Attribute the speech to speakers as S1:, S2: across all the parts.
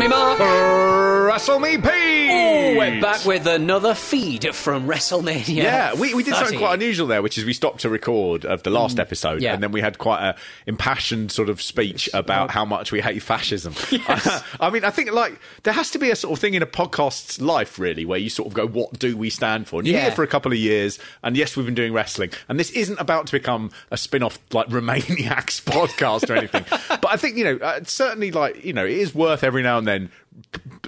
S1: me, Mark.
S2: Wrestle me, Pete!
S1: Oh, we're back with another feed from WrestleMania.
S2: Yeah, we, we did
S1: 30.
S2: something quite unusual there, which is we stopped to record of the last episode,
S1: Mm. yeah.
S2: and then we had quite a impassioned sort of speech about how much we hate fascism.
S1: Yes.
S2: I mean, I think like there has to be a sort of thing in a podcast's life, really, where you sort of go, "What do we stand for?" And you're
S1: Yeah.
S2: here for a couple of years, and yes, we've been doing wrestling, and this isn't about to become a spin-off like Romaniacs podcast or anything. but I think you know, uh, certainly like you know, it is worth every now and then.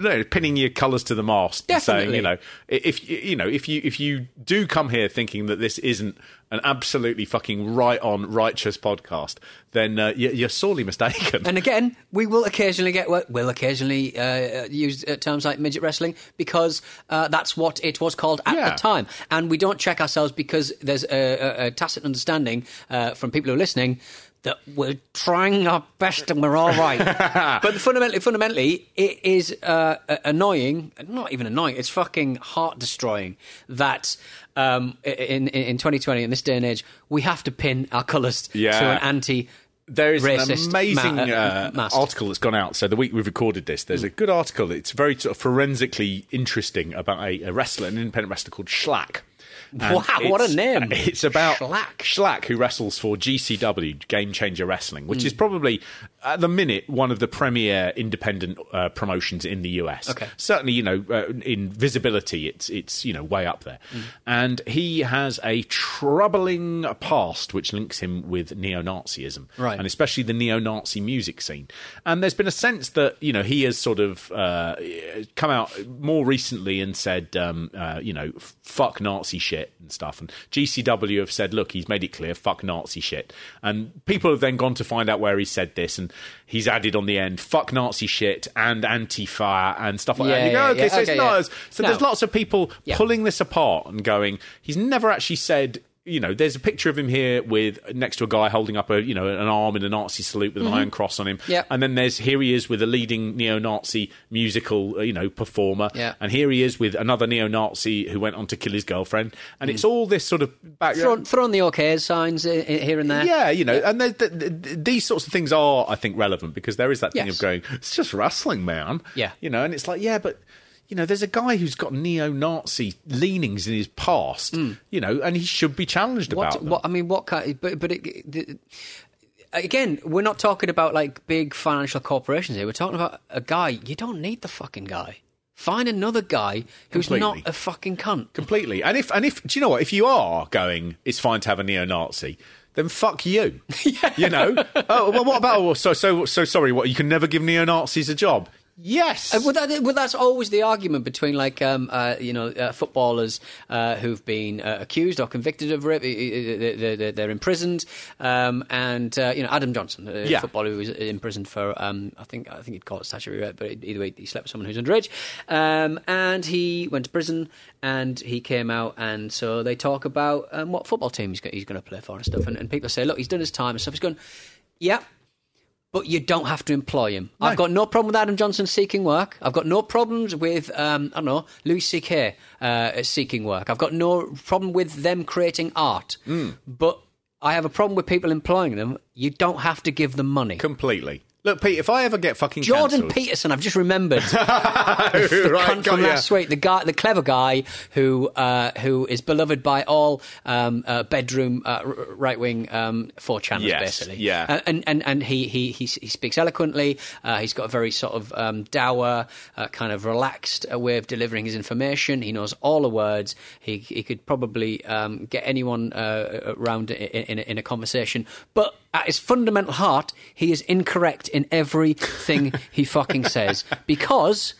S2: Know, pinning your colours to the mast, and saying, you know, if you know if you if you do come here thinking that this isn't an absolutely fucking right on righteous podcast, then uh, you're, you're sorely mistaken.
S1: And again, we will occasionally get we'll occasionally uh, use uh, terms like midget wrestling because uh, that's what it was called at
S2: Yeah.
S1: the time, and we don't check ourselves because there's a, a, a tacit understanding uh, from people who are listening that we're trying our best and we're all right. but fundamentally, fundamentally, it is uh, annoying. Not even annoying. It's fucking heart destroying that. Um, in, in in 2020, in this day and age, we have to pin our colours
S2: Yeah.
S1: to an anti
S2: There is
S1: racist
S2: an amazing
S1: ma- uh,
S2: uh, article that's gone out. So the week we've recorded this, there's a good article. It's very sort of forensically interesting about a, a wrestler, an independent wrestler called Shlak.
S1: Wow, what a name.
S2: It's about
S1: Shlak.
S2: Shlak, who wrestles for GCW, Game Changer Wrestling, which is probably at the minute one of the premier independent uh, promotions in the US.
S1: Okay.
S2: Certainly, you know, uh, in visibility, it's it's you know way up there.
S1: Mm.
S2: And he has a troubling past which links him with neo-Nazism,
S1: Right.
S2: And especially the neo-Nazi music scene. And there's been a sense that you know he has sort of uh, come out more recently and said, um, uh, you know, fuck Nazi shit and stuff. And GCW have said, look, he's made it clear, fuck Nazi shit. And people have then gone to find out where he said this, and he's added on the end, fuck Nazi shit and Antifa and stuff like that. And you go,
S1: yeah,
S2: okay,
S1: yeah,
S2: so it's not
S1: yeah.
S2: as so.
S1: No.
S2: There's lots of people
S1: Yeah.
S2: pulling this apart and going, he's never actually said. You know, there's a picture of him here with next to a guy holding up a you know an arm in a Nazi salute with an iron cross on him.
S1: Mm-hmm. Yeah.
S2: And then there's here he is with a leading neo-Nazi musical, uh, you know, performer.
S1: Yeah.
S2: And here he is with another neo-Nazi who went on to kill his girlfriend. And it's all this sort of back.
S1: Throw, throw on the okay signs uh, uh, here and there.
S2: Yeah, you know, and the, the, the, these sorts of things are, I think, relevant because there is that thing
S1: Yes.
S2: of going, it's just wrestling, man.
S1: Yeah.
S2: You know, and it's like, yeah, but, you know, there's a guy who's got neo Nazi leanings in his past, hmm. you know, and he should be challenged.
S1: What,
S2: about them.
S1: what I mean, what kind? But but it, the, again, we're not talking about like big financial corporations here. We're talking about a guy. You don't need the fucking guy. Find another guy who's
S2: Completely.
S1: not a fucking cunt.
S2: Completely. And if, and if, do you know what? If you are going, it's fine to have a neo Nazi. Then fuck you. yeah. You know. Oh well. What about? Oh, so so so sorry. What you can never give neo Nazis a job? Yes.
S1: Uh, well, that, well, that's always the argument between, like, um, uh, you know, uh, footballers uh, who've been uh, accused or convicted of rape. They're, they're, they're imprisoned, um, and uh, you know, Adam Johnson, a
S2: Yeah.
S1: footballer who was imprisoned for, um, I think, I think he'd call it statutory rape, but either way, he slept with someone who's underage, um, and he went to prison, and he came out, and so they talk about um, what football team he's, go- he's going to play for and stuff, and, and people say, look, he's done his time and stuff. He's going, yeah. But you don't have to employ him. I've got no problem with Adam Johnson seeking work. I've got no problems with, um, I don't know, Louis C.K. Uh, seeking work. I've got no problem with them creating art. But I have a problem with people employing them. You don't have to give them money.
S2: Completely. Look, Pete, if I ever get fucking
S1: Jordan
S2: cancelled-
S1: Peterson, I've just remembered. the
S2: Right,
S1: cunt from last week, the guy, the clever guy who uh, who is beloved by all um, uh, bedroom uh, right wing um, four channels,
S2: Yes,
S1: basically.
S2: yeah.
S1: And and and he he he, he speaks eloquently. Uh, he's got a very sort of um, dour, uh, kind of relaxed uh, way of delivering his information. He knows all the words. He he could probably um, get anyone uh, around in, in, a- in a conversation, but. At his fundamental heart, he is incorrect in everything he fucking says because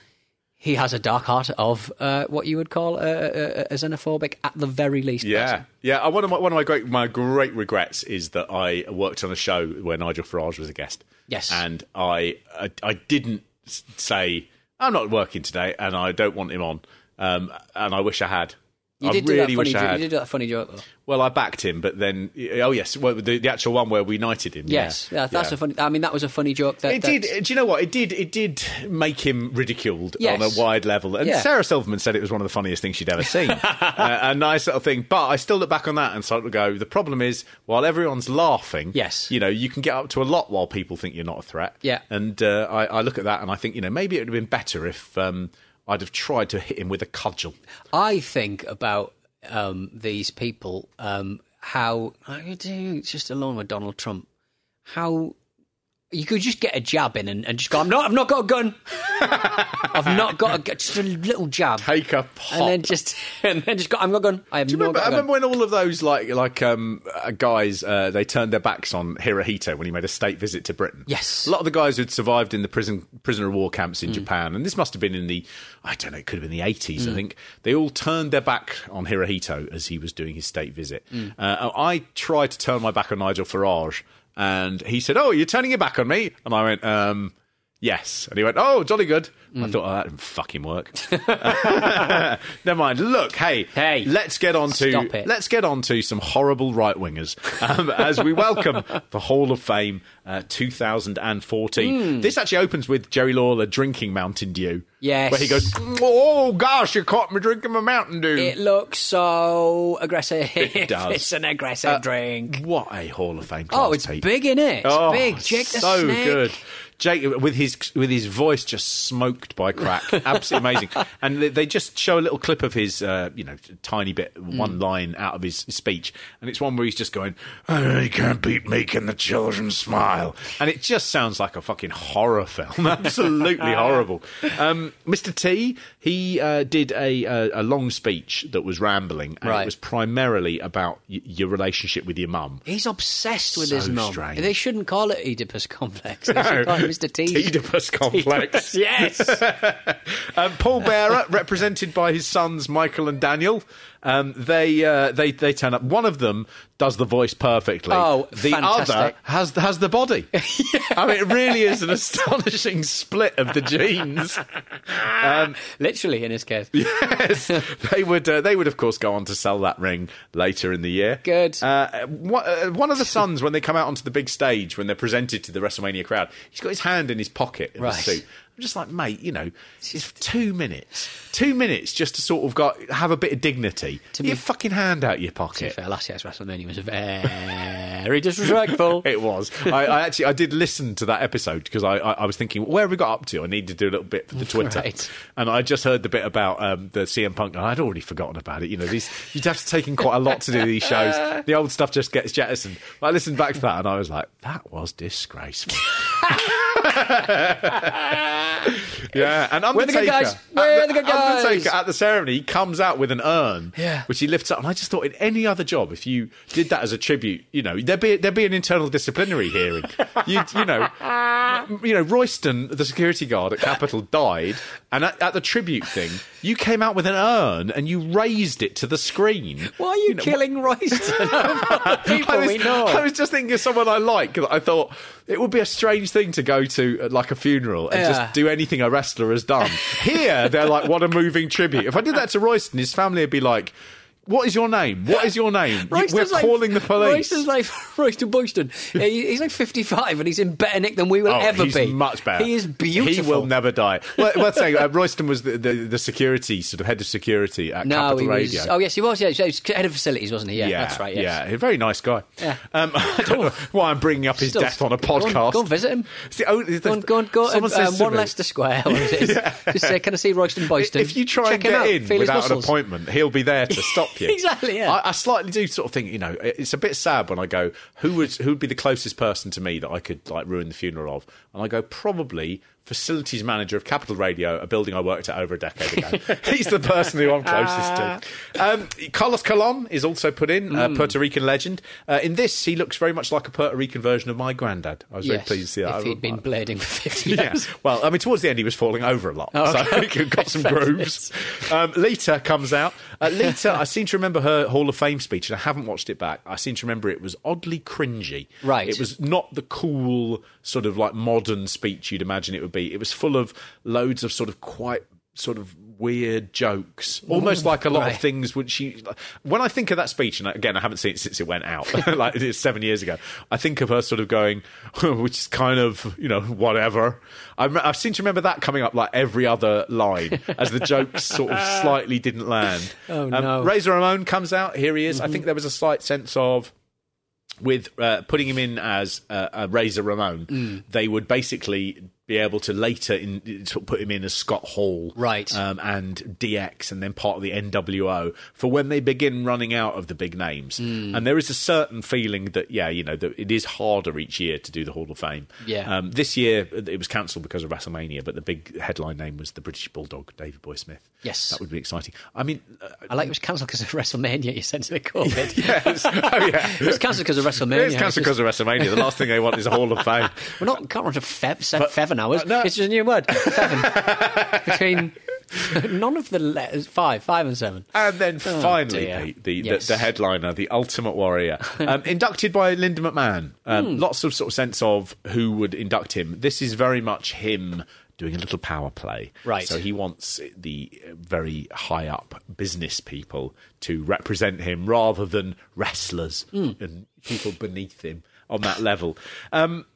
S1: he has a dark heart of uh, what you would call uh, uh, a xenophobic at the very least.
S2: Yeah,
S1: person.
S2: yeah. uh, One of my one of my great my great regrets is that I worked on a show where Nigel Farage was a guest.
S1: Yes.
S2: and I I, I didn't say I'm not working today, and I don't want him on. Um, and I wish I had.
S1: You
S2: I
S1: did do
S2: really
S1: that funny
S2: wish
S1: joke.
S2: I had.
S1: You did do that funny joke though.
S2: Well, I backed him, but then oh yes, well, the, the actual one where we knighted him.
S1: Yes,
S2: yeah,
S1: that's a funny. I mean, that was a funny joke. That,
S2: It did. Do you know what? It did. It did make him ridiculed
S1: Yes.
S2: on a wide level. And
S1: Yeah.
S2: Sarah Silverman said it was one of the funniest things she'd ever seen. uh, a nice little thing. But I still look back on that and sort of go. The problem is, while everyone's laughing,
S1: Yes.
S2: you know, you can get up to a lot while people think you're not a threat.
S1: Yeah.
S2: And uh, I, I look at that and I think, you know, maybe it would have been better if um, I'd have tried to hit him with a cudgel.
S1: I think about um, these people, um, how just along with Donald Trump, how you could just get a jab in and, and just go, I'm not, I've not got a gun. I've not got a gun. Just a little jab.
S2: Take a pop.
S1: and then just, and then just go, I've not got a gun. I have
S2: Do you
S1: no
S2: remember,
S1: got
S2: I
S1: a gun.
S2: remember when all of those like like um, uh, guys uh, they turned their backs on Hirohito when he made a state visit to Britain.
S1: Yes.
S2: a lot of the guys who'd survived in the prison prisoner of war camps in
S1: Mm.
S2: Japan, and this must have been in the I don't know, it could have been the eighties.
S1: Mm.
S2: I think they all turned their back on Hirohito as he was doing his state visit.
S1: Mm.
S2: Uh, I tried to turn my back on Nigel Farage, and he said, "Oh, you're turning your back on me," and I went, um, Yes. And he went, Oh, jolly good. I
S1: Mm.
S2: thought, Oh, that didn't fucking work. Never mind. Look, hey,
S1: Hey,
S2: let's get on to let's get on to some horrible right wingers um, as we welcome the Hall of Fame uh, 2014.
S1: Hmm.
S2: This actually opens with Jerry Lawler drinking Mountain Dew.
S1: Yes.
S2: Where he goes, Oh gosh, you caught me drinking my Mountain Dew.
S1: It looks so aggressive.
S2: It does.
S1: It's an aggressive
S2: Uh,
S1: drink.
S2: What a Hall of Fame class,
S1: Oh, it's
S2: Pete.
S1: big in it. It's
S2: Oh,
S1: big. Jake the
S2: so
S1: Snake.
S2: good. Jake with his with his voice just smoked by crack, absolutely amazing. And they, just show a little clip of his, uh, you know, tiny bit,
S1: Mm.
S2: one line out of his speech, and it's one where he's just going, oh, "You can't beat making the children smile," and it just sounds like a fucking horror film, absolutely horrible. Um, Mr. T, he uh, did a, a a long speech that was rambling, and
S1: Right.
S2: it was primarily about y- your relationship with your mum.
S1: He's obsessed with
S2: So
S1: his mum. They shouldn't call it Oedipus complex. They should call it Mr. T.
S2: Oedipus complex.
S1: yes.
S2: Um, Paul Bearer, represented by his sons Michael and Daniel, um, they uh, they they turn up. One of them does the voice perfectly.
S1: Oh,
S2: the
S1: fantastic.
S2: other has has the body. I mean, it really is an astonishing split of the genes.
S1: Literally, in his case.
S2: yes, they would. Uh, they would, of course, go on to sell that ring later in the year.
S1: Good.
S2: Uh, one, uh, one of the sons, when they come out onto the big stage, when they're presented to the WrestleMania crowd, he's got his hand in his pocket in
S1: Right.
S2: the suit. I'm just like, mate, you know, it's two minutes, two minutes just to sort of got have a bit of dignity.
S1: To
S2: your fucking hand out of your
S1: To be
S2: pocket.
S1: fair, last year's WrestleMania was very disrespectful.
S2: It was. I, I actually I did listen to that episode because I, I I was thinking where have we got up to? I need to do a little bit for the Twitter,
S1: Right.
S2: and I just heard the bit about um, the CM Punk. And I'd already forgotten about it. You know, these you'd have to take in quite a lot to do these shows. The old stuff just gets jettisoned. But I listened back to that and I was like, that was disgraceful. yeah, and
S1: We're the
S2: Undertaker,
S1: good guys.
S2: at
S1: We're the good guys.
S2: Undertaker at the ceremony he comes out with an urn,
S1: Yeah.
S2: which he lifts up. And I just thought, in any other job, if you did that as a tribute, you know, there'd be there'd be an internal disciplinary hearing. you you know, you know, Royston, the security guard at Capital, died, and at, at the tribute thing, you came out with an urn and you raised it to the screen.
S1: Why are you,
S2: know,
S1: killing Royston? People
S2: I was,
S1: we know.
S2: I was just thinking of someone I like. I thought it would be a strange thing to go to at like a funeral and
S1: Yeah.
S2: just do anything a wrestler has done. Here, they're like, what a moving tribute. If I did that to Royston, his family would be like, What is your name? What is your name? We're
S1: like-
S2: calling the police.
S1: Royston's like Royston Boyston. He's like 55 and he's in better nick than we will
S2: Oh,
S1: ever
S2: he's
S1: be.
S2: much better.
S1: He is beautiful.
S2: He will never die. Well, let's say uh, Royston was the, the, the security, sort of head of security at
S1: No,
S2: Capital Radio.
S1: was. Oh, yes, he was. Yeah, he was head of facilities, wasn't he? Yeah, that's right. Yes.
S2: Yeah, a very nice guy.
S1: Yeah.
S2: Um, I don't know why I'm bringing up his
S1: Still-
S2: death on a
S1: go
S2: podcast.
S1: Go and visit him.
S2: The only- the-
S1: Go and go and go to um, one
S2: me,
S1: Leicester Square. What is it? Just say, can I see Royston Boyston?
S2: If you try
S1: Check
S2: and get
S1: out,
S2: in without an appointment, he'll be there to stop you.
S1: Exactly, yeah.
S2: I, I slightly do sort of think, you know, it's a bit sad when I go, who would who would be the closest person to me that I could like ruin the funeral of? And I go, probably facilities manager of Capital Radio, a building I worked at over a decade ago. He's the person who I'm closest to. Um, Carlos Colon is also put in, uh,
S1: Hmm.
S2: Puerto Rican legend. Uh, in this, he looks very much like a Puerto Rican version of my granddad. I was very pleased to see that.
S1: if he'd been blading for 50
S2: Yeah.
S1: years.
S2: Well, I mean, towards the end, he was falling over a lot.
S1: Oh,
S2: so
S1: okay.
S2: he got some grooves. Um, Lita comes out. Uh, Lita, I seem to remember her Hall of Fame speech, and I haven't watched it back. I seem to remember it was oddly cringy.
S1: Right.
S2: It was not the cool, sort of like modern speech you'd imagine it would be. It was full of loads of sort of quite sort of weird jokes, almost like a lot
S1: Right.
S2: of things which she. When I think of that speech, and again, I haven't seen it since it went out, like it is seven years ago. I think of her sort of going, which is kind of you know whatever. I, I seem to remember that coming up like every other line as the jokes sort of slightly didn't land.
S1: Oh,
S2: Um,
S1: no. Mm-hmm.
S2: Razor Ramon comes out. Here he is. I think there was a slight sense of with uh, putting him in as uh, a Razor Ramon,
S1: Mm.
S2: they would basically be able to later in, sort of put him in as Scott Hall,
S1: Right.
S2: um, and DX, and then part of the NWO for when they begin running out of the big names.
S1: Mm.
S2: And there is a certain feeling that, yeah, you know, that it is harder each year to do the Hall of Fame.
S1: Yeah.
S2: Um, this year it was cancelled because of WrestleMania, but the big headline name was the British Bulldog, Davey Boy Smith.
S1: Yes.
S2: that would be exciting. I mean, uh,
S1: I like it was cancelled because of WrestleMania. You sense of COVID.
S2: yes, oh yeah.
S1: It was cancelled because of WrestleMania.
S2: It's cancelled because of WrestleMania. The last thing they want is a Hall of Fame.
S1: We're not can't run to fev, se- Feven hours.
S2: uh, no.
S1: It's just a new word. Feven. Between none of the letters five, five and seven.
S2: And then finally,
S1: dear.
S2: Pete, the,
S1: Yes.
S2: the, the headliner, the Ultimate Warrior, um, inducted by Linda McMahon. Um, Lots of sort of sense of who would induct him. This is very much him doing a little power play.
S1: Right.
S2: So he wants the very high up business people to represent him rather than wrestlers and people beneath him on that level. Um,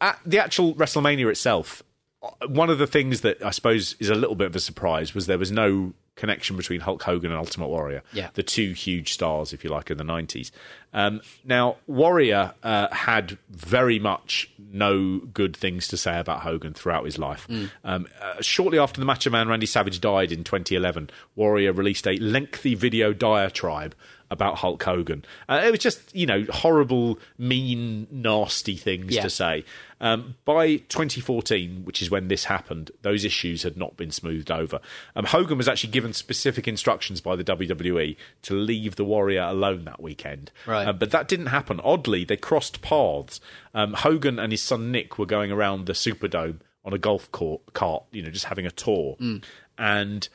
S2: at the actual WrestleMania itself, uh, one of the things that I suppose is a little bit of a surprise was there was no connection between Hulk Hogan and Ultimate Warrior,
S1: Yeah.
S2: the two huge stars, if you like, in the 90s. Um, now, Warrior uh, had very much no good things to say about Hogan throughout his life. Um, uh, shortly after the Macho Man Randy Savage died in 2011, Warrior released a lengthy video diatribe about Hulk Hogan. Uh, it was just, you know, horrible, mean, nasty things
S1: Yeah.
S2: to say. Um, by 2014, which is when this happened, those issues had not been smoothed over. Um, Hogan was actually given specific instructions by the WWE to leave the Warrior alone that weekend.
S1: Right.
S2: Uh, but that didn't happen. Oddly, they crossed paths. Um, Hogan and his son Nick were going around the Superdome on a golf court, cart, you know, just having a tour. And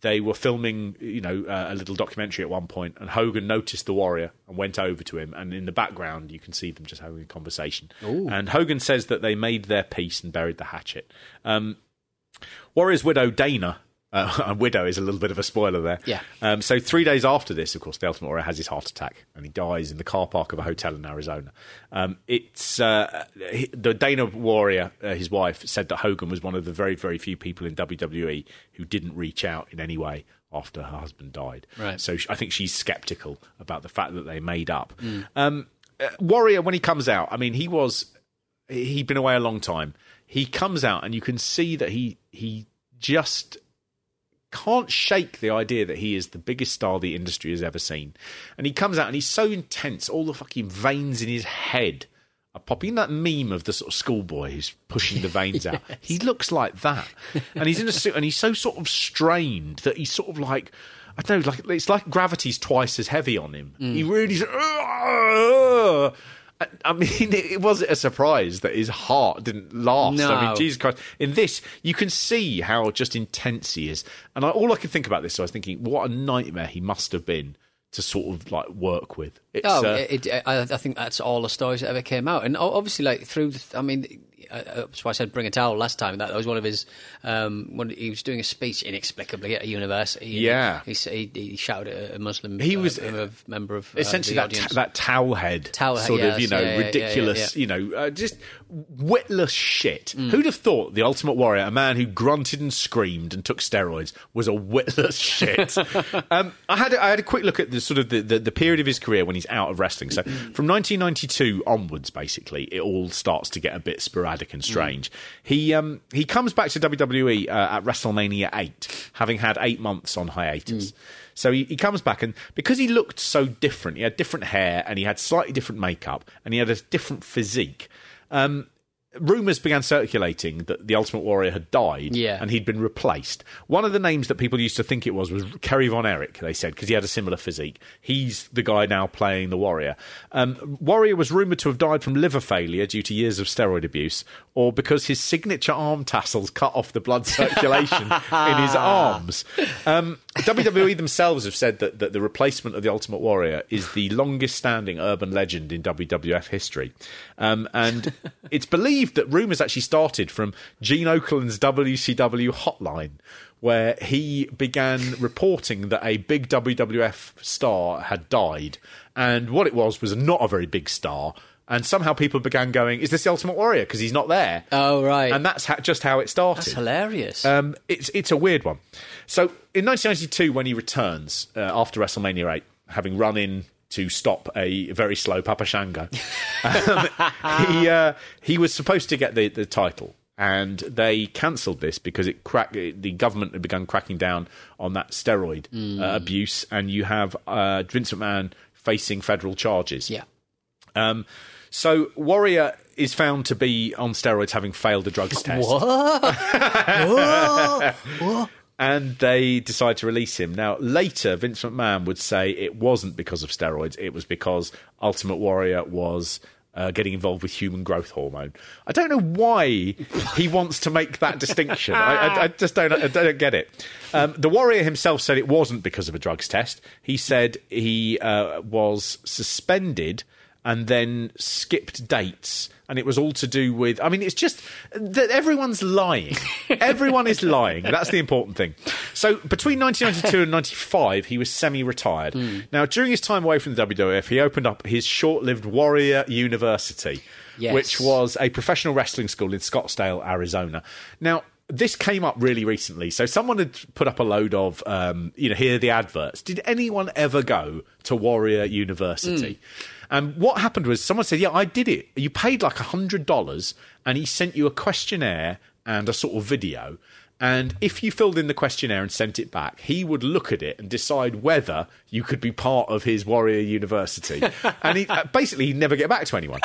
S2: they were filming, you know, uh, a little documentary at one point, and Hogan noticed the Warrior and went over to him. And in the background, you can see them just having a conversation. And Hogan says that they made their peace and buried the hatchet. Um, Warrior's widow Dana. Uh, widow is a little bit of a spoiler there.
S1: Yeah.
S2: Um, so three days after this, of course, the Ultimate Warrior has his heart attack and he dies in the car park of a hotel in Arizona. Um, it's uh, he- the Dana Warrior, uh, his wife, said that Hogan was one of the very, very few people in WWE who didn't reach out in any way after her husband died.
S1: Right.
S2: So I think she's skeptical about the fact that they made up. Um, uh, Warrior, when he comes out, I mean, he was he'd been away a long time. He comes out and you can see that he he just can't shake the idea that he is the biggest star the industry has ever seen. And he comes out and he's so intense, all the fucking veins in his head are popping. That meme of the sort of schoolboy who's pushing the veins out. He looks like that. And he's in a suit and he's so sort of strained that he's sort of like I don't know, like it's like gravity's twice as heavy on him. He mm. really I- I mean, it wasn't a surprise that his heart didn't last. I mean, Jesus Christ. In this, you can see how just intense he is. And I, all I could think about this, so I was thinking, what a nightmare he must have been to sort of like work with. It's,
S1: Oh,
S2: uh,
S1: it, it, I, I think that's all the stories that ever came out, and obviously, like through, the, I mean, uh, that's why I said bring a towel last time. That, that was one of his. Um, when he was doing a speech inexplicably at a university.
S2: Yeah.
S1: he, he, he shouted at a Muslim.
S2: He
S1: uh,
S2: was-
S1: a member of uh,
S2: essentially
S1: the
S2: that
S1: audience.
S2: that towel head,
S1: Towel head,
S2: sort of
S1: yes,
S2: you know
S1: yeah, yeah, yeah,
S2: ridiculous,
S1: yeah,
S2: you know, uh, just witless shit.
S1: Mm.
S2: Who'd have thought the Ultimate Warrior, a man who grunted and screamed and took steroids, was a witless shit? um, I had a, I had a quick look at the sort of the, the, the period of his career when he's out of wrestling. So from 1992 onwards, basically, it all starts to get a bit sporadic and strange. He um, he comes back to WWE uh, at WrestleMania eight, having had eight months on hiatus. So he, he comes back, and because he looked so different, he had different hair and he had slightly different makeup and he had a different physique. Um, rumors began circulating that the Ultimate Warrior had died
S1: Yeah.
S2: and he'd been replaced. One of the names that people used to think it was was Kerry Von Erich, they said, because he had a similar physique. He's the guy now playing the Warrior. Um, Warrior was rumoured to have died from liver failure due to years of steroid abuse or because his signature arm tassels cut off the blood circulation in his arms. Um, WWE themselves have said that, that the replacement of the Ultimate Warrior is the longest standing urban legend in WWF history. Um, and it's believed that rumours actually started from Gene Okerlund's WCW hotline, where he began reporting that a big WWF star had died. And what it was was not a very big star. And somehow people began going, Is this the Ultimate Warrior? Because he's not there.
S1: Oh right,
S2: And that's ha- just how it started.
S1: that's hilarious.
S2: Um, it's it's a weird one. So in 1992, when he returns uh, after WrestleMania 8, having run in to stop a very slow Papa Shango, um, he uh, he was supposed to get the, the title. And they cancelled this because it crack, the government had begun cracking down on that steroid uh, abuse, and you have uh, Vince McMahon facing federal charges.
S1: yeah.
S2: Um, so Warrior is found to be on steroids, having failed a drugs test. and they decide to release him. Now, later, Vince McMahon would say it wasn't because of steroids, it was because Ultimate Warrior was. Uh, getting involved with human growth hormone. I don't know why he wants to make that distinction. I, I, I just don't, I don't get it. Um, the warrior himself said it wasn't because of a drugs test. He said he uh, was suspended and then skipped dates and it was all to do with i mean it's just that everyone's lying everyone is lying that's the important thing so between 1992 and 95 he was semi-retired now during his time away from the wwf he opened up his short-lived warrior university
S1: Yes.
S2: which was a professional wrestling school in scottsdale arizona now this came up really recently. So someone had put up a load of, um, you know, here are the adverts. Did anyone ever go to Warrior University? And what happened was someone said, "Yeah, I did it. You paid like a hundred dollars, and he sent you a questionnaire and a sort of video." And if you filled in the questionnaire and sent it back, he would look at it and decide whether you could be part of his Warrior University. and he, uh, basically, he'd never get back to anyone.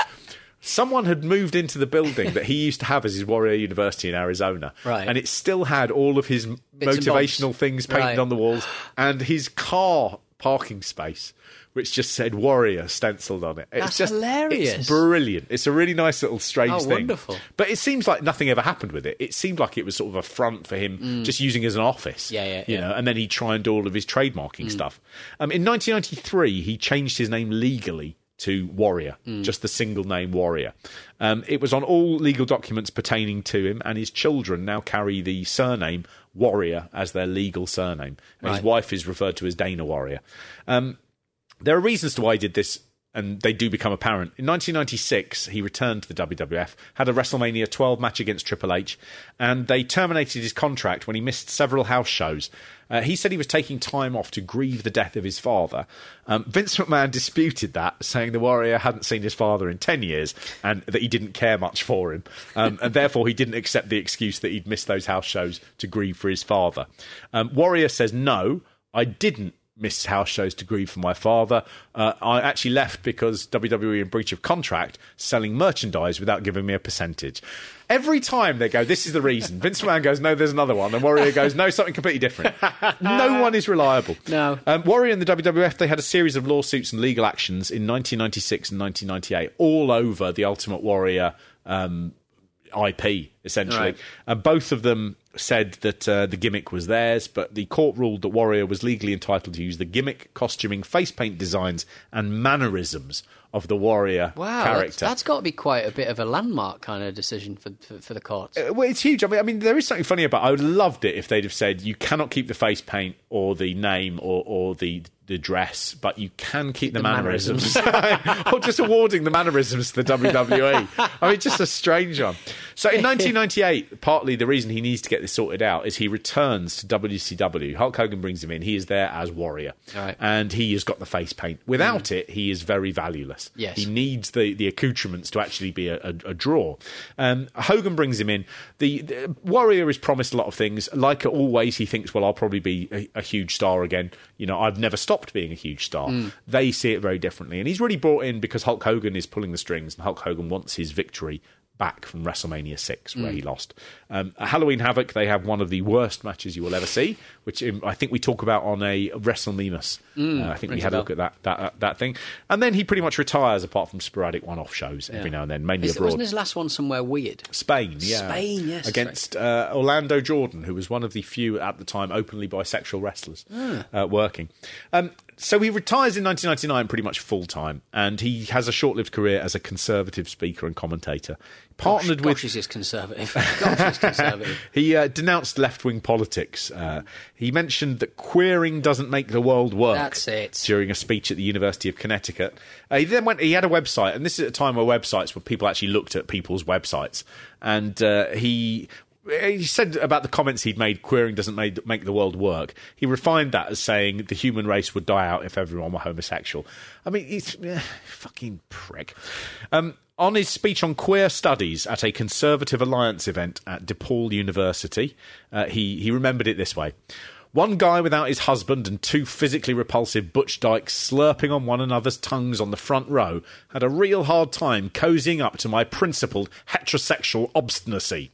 S2: Someone had moved into the building that he used to have as his Warrior University in Arizona.
S1: Right.
S2: And it still had all of his
S1: and
S2: motivational things painted
S1: Right.
S2: on the walls and his car parking space, which just said Warrior stenciled on it. It's
S1: That's
S2: just
S1: hilarious.
S2: It's brilliant. It's a really nice little strange
S1: Oh,
S2: thing.
S1: wonderful.
S2: But it seems like nothing ever happened with it. It seemed like it was sort of a front for him just using as an office.
S1: Mm. Yeah, yeah,
S2: You
S1: yeah.
S2: know, and then he'd try and do all of his trademarking
S1: Mm.
S2: stuff. Um, in 1993, he changed his name legally to Warrior,
S1: Mm.
S2: just the single name Warrior. Um, it was on all legal documents pertaining to him, and his children now carry the surname Warrior as their legal surname. And His wife is referred to as Dana Warrior. Um, there are reasons to why he did this, and they do become apparent. In 1996, he returned to the WWF, had a WrestleMania 12 match against Triple H, and they terminated his contract when he missed several house shows. Uh, he said he was taking time off to grieve the death of his father. Um, Vince McMahon disputed that, saying the Warrior hadn't seen his father in 10 years and that he didn't care much for him. Um, and therefore, he didn't accept the excuse that he'd missed those house shows to grieve for his father. Um, Warrior says, No, I didn't miss house shows to grieve for my father. Uh, I actually left because WWE in breach of contract selling merchandise without giving me a percentage. Every time they go, this is the reason. Vince McMahon goes, no, there's another one. And Warrior goes, no, something completely different. no one is reliable.
S1: No.
S2: Um, Warrior and the WWF, they had a series of lawsuits and legal actions in 1996 and 1998 all over the Ultimate Warrior um, IP, essentially.
S1: Right.
S2: And both of them said that uh, the gimmick was theirs, but the court ruled that Warrior was legally entitled to use the gimmick, costuming, face paint designs, and mannerisms of the Warrior
S1: Wow,
S2: character.
S1: that's, that's got to be quite a bit of a landmark kind of decision for for, for the courts.
S2: Uh, Well, it's huge. I mean, I mean, there is something funny about. I would have loved it if they'd have said you cannot keep the face paint or the name or, or the the dress, but you can keep the,
S1: the
S2: mannerisms, or just awarding the mannerisms to the WWE. I mean, just a strange one. So in 1998, partly the reason he needs to get this sorted out is he returns to WCW. Hulk Hogan brings him in. He is there as Warrior,
S1: Right.
S2: and he has got the face paint. Without it, he is very valueless.
S1: Yes.
S2: he needs the, the accoutrements to actually be a, a, a draw. Um, Hogan brings him in. The, the Warrior is promised a lot of things. Like always, he thinks, well, I'll probably be a, a huge star again. You know, I've never stopped being a huge star. Hmm. They see it very differently. And he's really brought in because Hulk Hogan is pulling the strings and Hulk Hogan wants his victory back from WrestleMania 6, where he lost. Um, Halloween Havoc, they have one of the worst matches you will ever see, which um, I think we talk about on a WrestleMemus. uh, I think we had
S1: a
S2: look at that, that, uh, that thing. And then he pretty much retires, apart from sporadic one off shows every now and then, mainly
S1: Is-
S2: abroad.
S1: wasn't his last one somewhere weird?
S2: Spain, yeah.
S1: Spain, yes,
S2: Against uh, Orlando Jordan, who was one of the few at the time openly bisexual wrestlers uh, working. Um, so he retires in 1999 pretty much full time, and he has a short lived career as a conservative speaker and commentator. Partnered
S1: gosh,
S2: with
S1: gosh, just conservative. gosh, he's conservative.
S2: he uh, denounced left wing politics. Uh, he mentioned that queering doesn't make the world work.
S1: That's it.
S2: During a speech at the University of Connecticut, uh, he then went. He had a website, and this is at a time where websites where people actually looked at people's websites, and uh, he. He said about the comments he'd made, queering doesn't make, make the world work. He refined that as saying the human race would die out if everyone were homosexual. I mean, he's eh, fucking prick. Um, on his speech on queer studies at a Conservative Alliance event at DePaul University, uh, he, he remembered it this way. One guy without his husband and two physically repulsive butch dykes slurping on one another's tongues on the front row had a real hard time cozying up to my principled heterosexual obstinacy.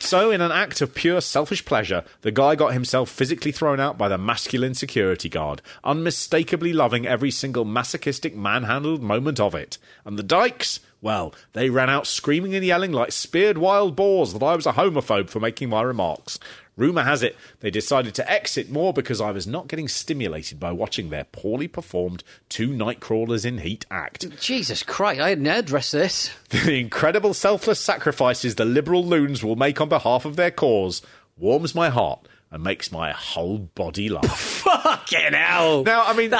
S2: So, in an act of pure selfish pleasure, the guy got himself physically thrown out by the masculine security guard, unmistakably loving every single masochistic manhandled moment of it. And the dykes? Well, they ran out screaming and yelling like speared wild boars that I was a homophobe for making my remarks. Rumour has it they decided to exit more because I was not getting stimulated by watching their poorly performed two nightcrawlers in heat act.
S1: Jesus Christ, I hadn't addressed this.
S2: The incredible selfless sacrifices the liberal loons will make on behalf of their cause warms my heart and makes my whole body laugh.
S1: Fucking hell.
S2: now, I mean,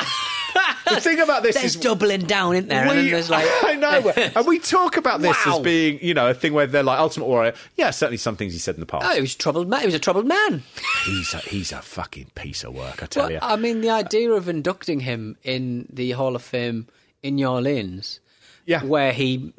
S2: the thing about this
S1: There's
S2: is.
S1: doubling down, isn't there?
S2: we-
S1: there's like,
S2: I know, and we talk about this
S1: Wow.
S2: as being, you know, a thing where they're like Ultimate Warrior. Yeah, certainly some things he said in the past.
S1: oh, he was a troubled man. He was a troubled man.
S2: He's a, he's a fucking piece of work, I tell
S1: Well,
S2: you.
S1: I mean, the idea of inducting him in the Hall of Fame in New Orleans,
S2: Yeah.
S1: where he,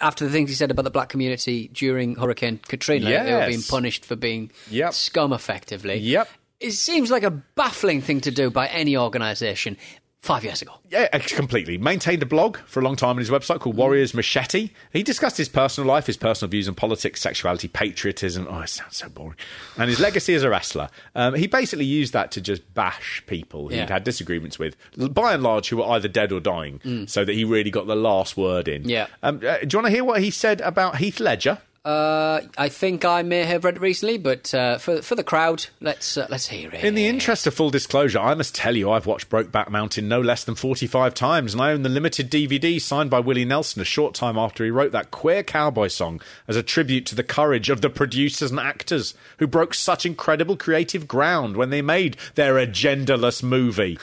S1: after the things he said about the black community during Hurricane Katrina, they were being punished for being
S2: Yep.
S1: scum, effectively.
S2: Yep.
S1: It seems like a baffling thing to do by any organisation five years ago.
S2: Yeah, completely. Maintained a blog for a long time on his website called Warriors Machete. He discussed his personal life, his personal views on politics, sexuality, patriotism. Oh, it sounds so boring. And his legacy as a wrestler. Um, he basically used that to just bash people who
S1: Yeah.
S2: he'd had disagreements with, by and large, who were either dead or dying, so that he really got the last word in.
S1: Yeah.
S2: Um, uh, do you want to hear what he said about Heath Ledger?
S1: Uh, I think I may have read it recently, but uh, for for the crowd, let's uh, let's hear it.
S2: In the interest of full disclosure, I must tell you I've watched Brokeback Mountain no less than 45 times, and I own the limited DVD signed by Willie Nelson a short time after he wrote that queer cowboy song as a tribute to the courage of the producers and actors who broke such incredible creative ground when they made their agendaless movie.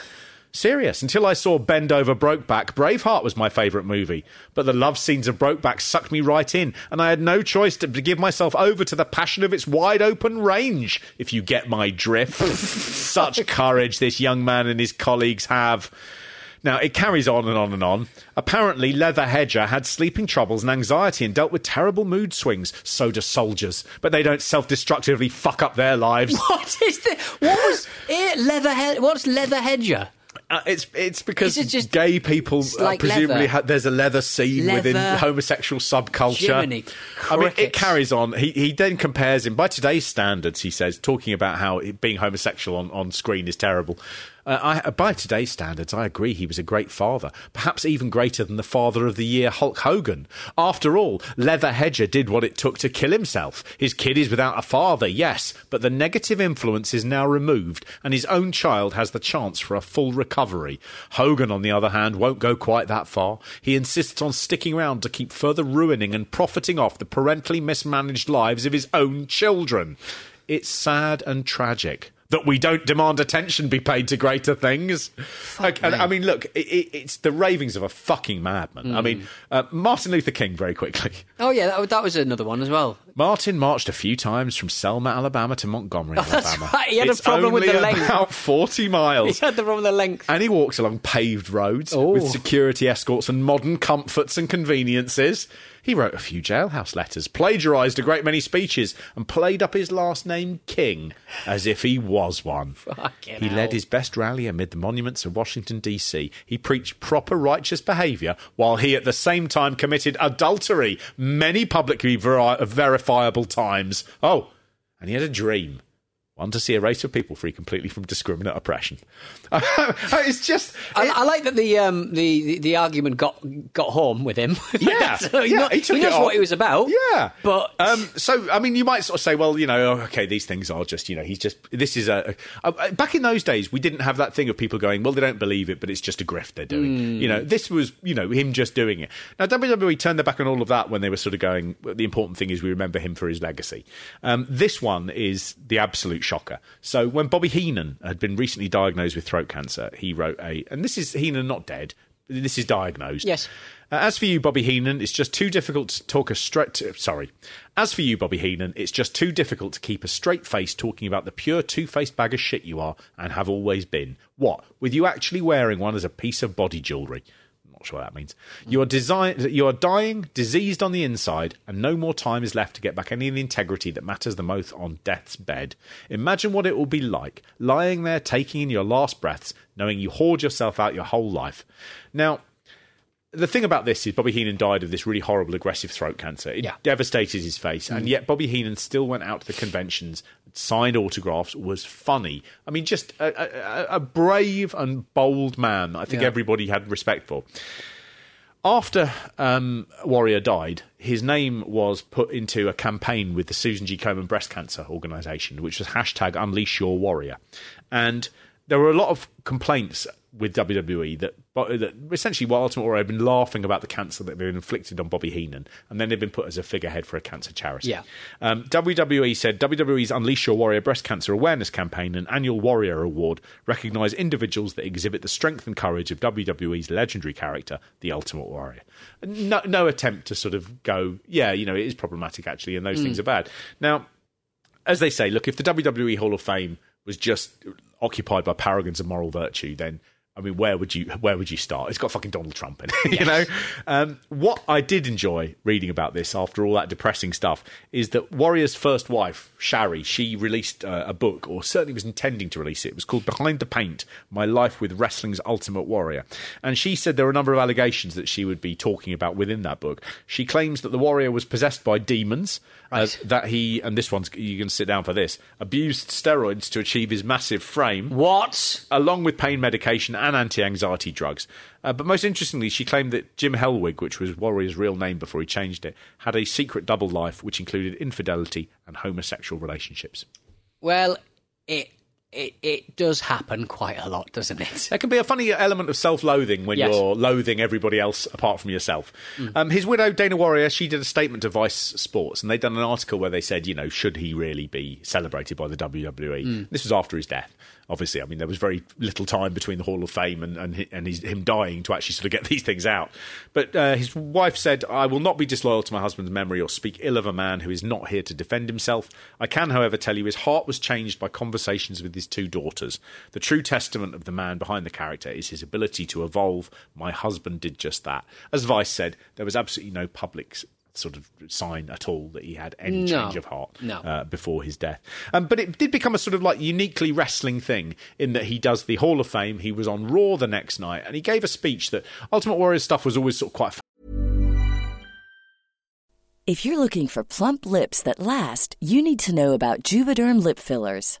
S2: Serious. Until I saw Bend Over Brokeback, Braveheart was my favourite movie. But the love scenes of Brokeback sucked me right in, and I had no choice to give myself over to the passion of its wide open range, if you get my drift. Such courage this young man and his colleagues have. Now, it carries on and on and on. Apparently, Leather Hedger had sleeping troubles and anxiety and dealt with terrible mood swings. So do soldiers. But they don't self destructively fuck up their lives.
S1: What is this? what was it? Leatherhead? What's leather hedger?
S2: Uh, it's it's because
S1: just-
S2: gay people uh,
S1: like
S2: presumably ha- there's a leather scene within homosexual subculture. I mean, it carries on. He he then compares him by today's standards. He says talking about how it- being homosexual on, on screen is terrible. Uh, I, by today's standards, I agree he was a great father, perhaps even greater than the father of the year Hulk Hogan. After all, Leather Hedger did what it took to kill himself. His kid is without a father, yes, but the negative influence is now removed, and his own child has the chance for a full recovery. Hogan, on the other hand, won't go quite that far. He insists on sticking around to keep further ruining and profiting off the parentally mismanaged lives of his own children. It's sad and tragic that we don't demand attention be paid to greater things. Like, and, I mean, look, it, it, it's the ravings of a fucking madman. I mean, uh, Martin Luther King, very quickly.
S1: Oh yeah, that, that was another one as well.
S2: Martin marched a few times from Selma, Alabama to Montgomery,
S1: Oh, that's
S2: Alabama.
S1: right. He had a
S2: It's
S1: problem with the length.
S2: About 40 miles.
S1: He had the problem with the length.
S2: And he walks along paved roads
S1: Oh.
S2: with security escorts and modern comforts and conveniences. He wrote a few jailhouse letters, plagiarised a great many speeches, and played up his last name King as if he was one.
S1: Fucking
S2: he
S1: hell.
S2: led his best rally amid the monuments of Washington, D.C. He preached proper righteous behaviour while he at the same time committed adultery many publicly veri- times. Oh, and he had a dream. One to see a race of people free completely from discriminate oppression. it's just.
S1: I, I like that the, um, the the the argument got got home with him.
S2: Yeah,
S1: So he,
S2: yeah,
S1: know-
S2: he
S1: he knows what it was about.
S2: Yeah,
S1: but
S2: um, so I mean, you might sort of say, well, you know, okay, these things are just, you know, he's just. This is a. a back in those days, we didn't have that thing of people going, well, they don't believe it, but it's just a grift they're doing.
S1: Hmm.
S2: You know, this was, you know, him just doing it. Now WWE turned their back on all of that when they were sort of going. The important thing is we remember him for his legacy. Um, this one is the absolute shocker. So when Bobby Heenan had been recently diagnosed with throat cancer, he wrote a, and this is Heenan not dead. This is diagnosed.
S1: Yes.
S2: Uh, as for you, Bobby Heenan, it's just too difficult to talk a straight. sorry. As for you, Bobby Heenan, it's just too difficult to keep a straight face talking about the pure two-faced bag of shit you are and have always been. What? With you actually wearing one as a piece of body jewellery. Not sure what that means. You are You are dying, diseased on the inside, and no more time is left to get back any of the integrity that matters the most on death's bed. Imagine what it will be like lying there, taking in your last breaths, knowing you hoard yourself out your whole life. Now, the thing about this is Bobby Heenan died of this really horrible aggressive throat cancer. It
S1: Yeah.
S2: devastated his face, and yet Bobby Heenan still went out to the conventions, signed autographs, was funny. I mean, just a, a, a brave and bold man. I think
S1: Yeah.
S2: everybody had respect for. After um, Warrior died, his name was put into a campaign with the Susan G. Komen Breast Cancer Organisation, which was hashtag Unleash Your Warrior. And there were a lot of complaints with WWE that, that essentially while Ultimate Warrior had been laughing about the cancer that they'd been inflicted on Bobby Heenan, and then they'd been put as a figurehead for a cancer charity.
S1: Yeah.
S2: Um, WWE said WWE's Unleash Your Warrior Breast Cancer Awareness Campaign and annual Warrior Award recognise individuals that exhibit the strength and courage of WWE's legendary character, the Ultimate Warrior. No, no attempt to sort of go, yeah, you know, it is problematic actually, and those things are bad. Now, as they say, look, if the WWE Hall of Fame was just occupied by paragons of moral virtue, then I mean, where would you where would you start? It's got fucking Donald Trump in it, you know. Um, what I did enjoy reading about this after all that depressing stuff is that Warrior's first wife, Shari, she released uh, a book, or certainly was intending to release it. It was called Behind the Paint: My Life with Wrestling's Ultimate Warrior, and she said there were a number of allegations that she would be talking about within that book. She claims that the Warrior was possessed by demons. Uh, that he and this one's you can sit down for this abused steroids to achieve his massive frame
S1: what?
S2: along with pain medication and anti-anxiety drugs. Uh, but most interestingly, she claimed that Jim Hellwig, which was Warrior's real name before he changed it, had a secret double life which included infidelity and homosexual relationships.
S1: Well, it it it does happen quite a lot, doesn't it?
S2: There can be a funny element of self-loathing when
S1: Yes. Mm.
S2: you're loathing everybody else apart from yourself. Um, his widow, Dana Warrior, she did a statement to Vice Sports, and they'd done an article where they said, you know, should he really be celebrated by the WWE?
S1: Mm.
S2: This was after his death. Obviously, I mean, there was very little time between the Hall of Fame and and, and his, him dying to actually sort of get these things out. But uh, his wife said, "I will not be disloyal to my husband's memory or speak ill of a man who is not here to defend himself. I can, however, tell you his heart was changed by conversations with his two daughters. The true testament of the man behind the character is his ability to evolve. My husband did just that." As Vice said, there was absolutely no public sort of sign at all that he had any
S1: No.
S2: change of heart
S1: No.
S2: uh, before his death. Um, but it did become a sort of like uniquely wrestling thing in that he does the Hall of Fame. He was on Raw the next night and he gave a speech that Ultimate Warrior stuff was always sort of quite.
S3: If you're looking for plump lips that last, you need to know about Juvederm lip fillers.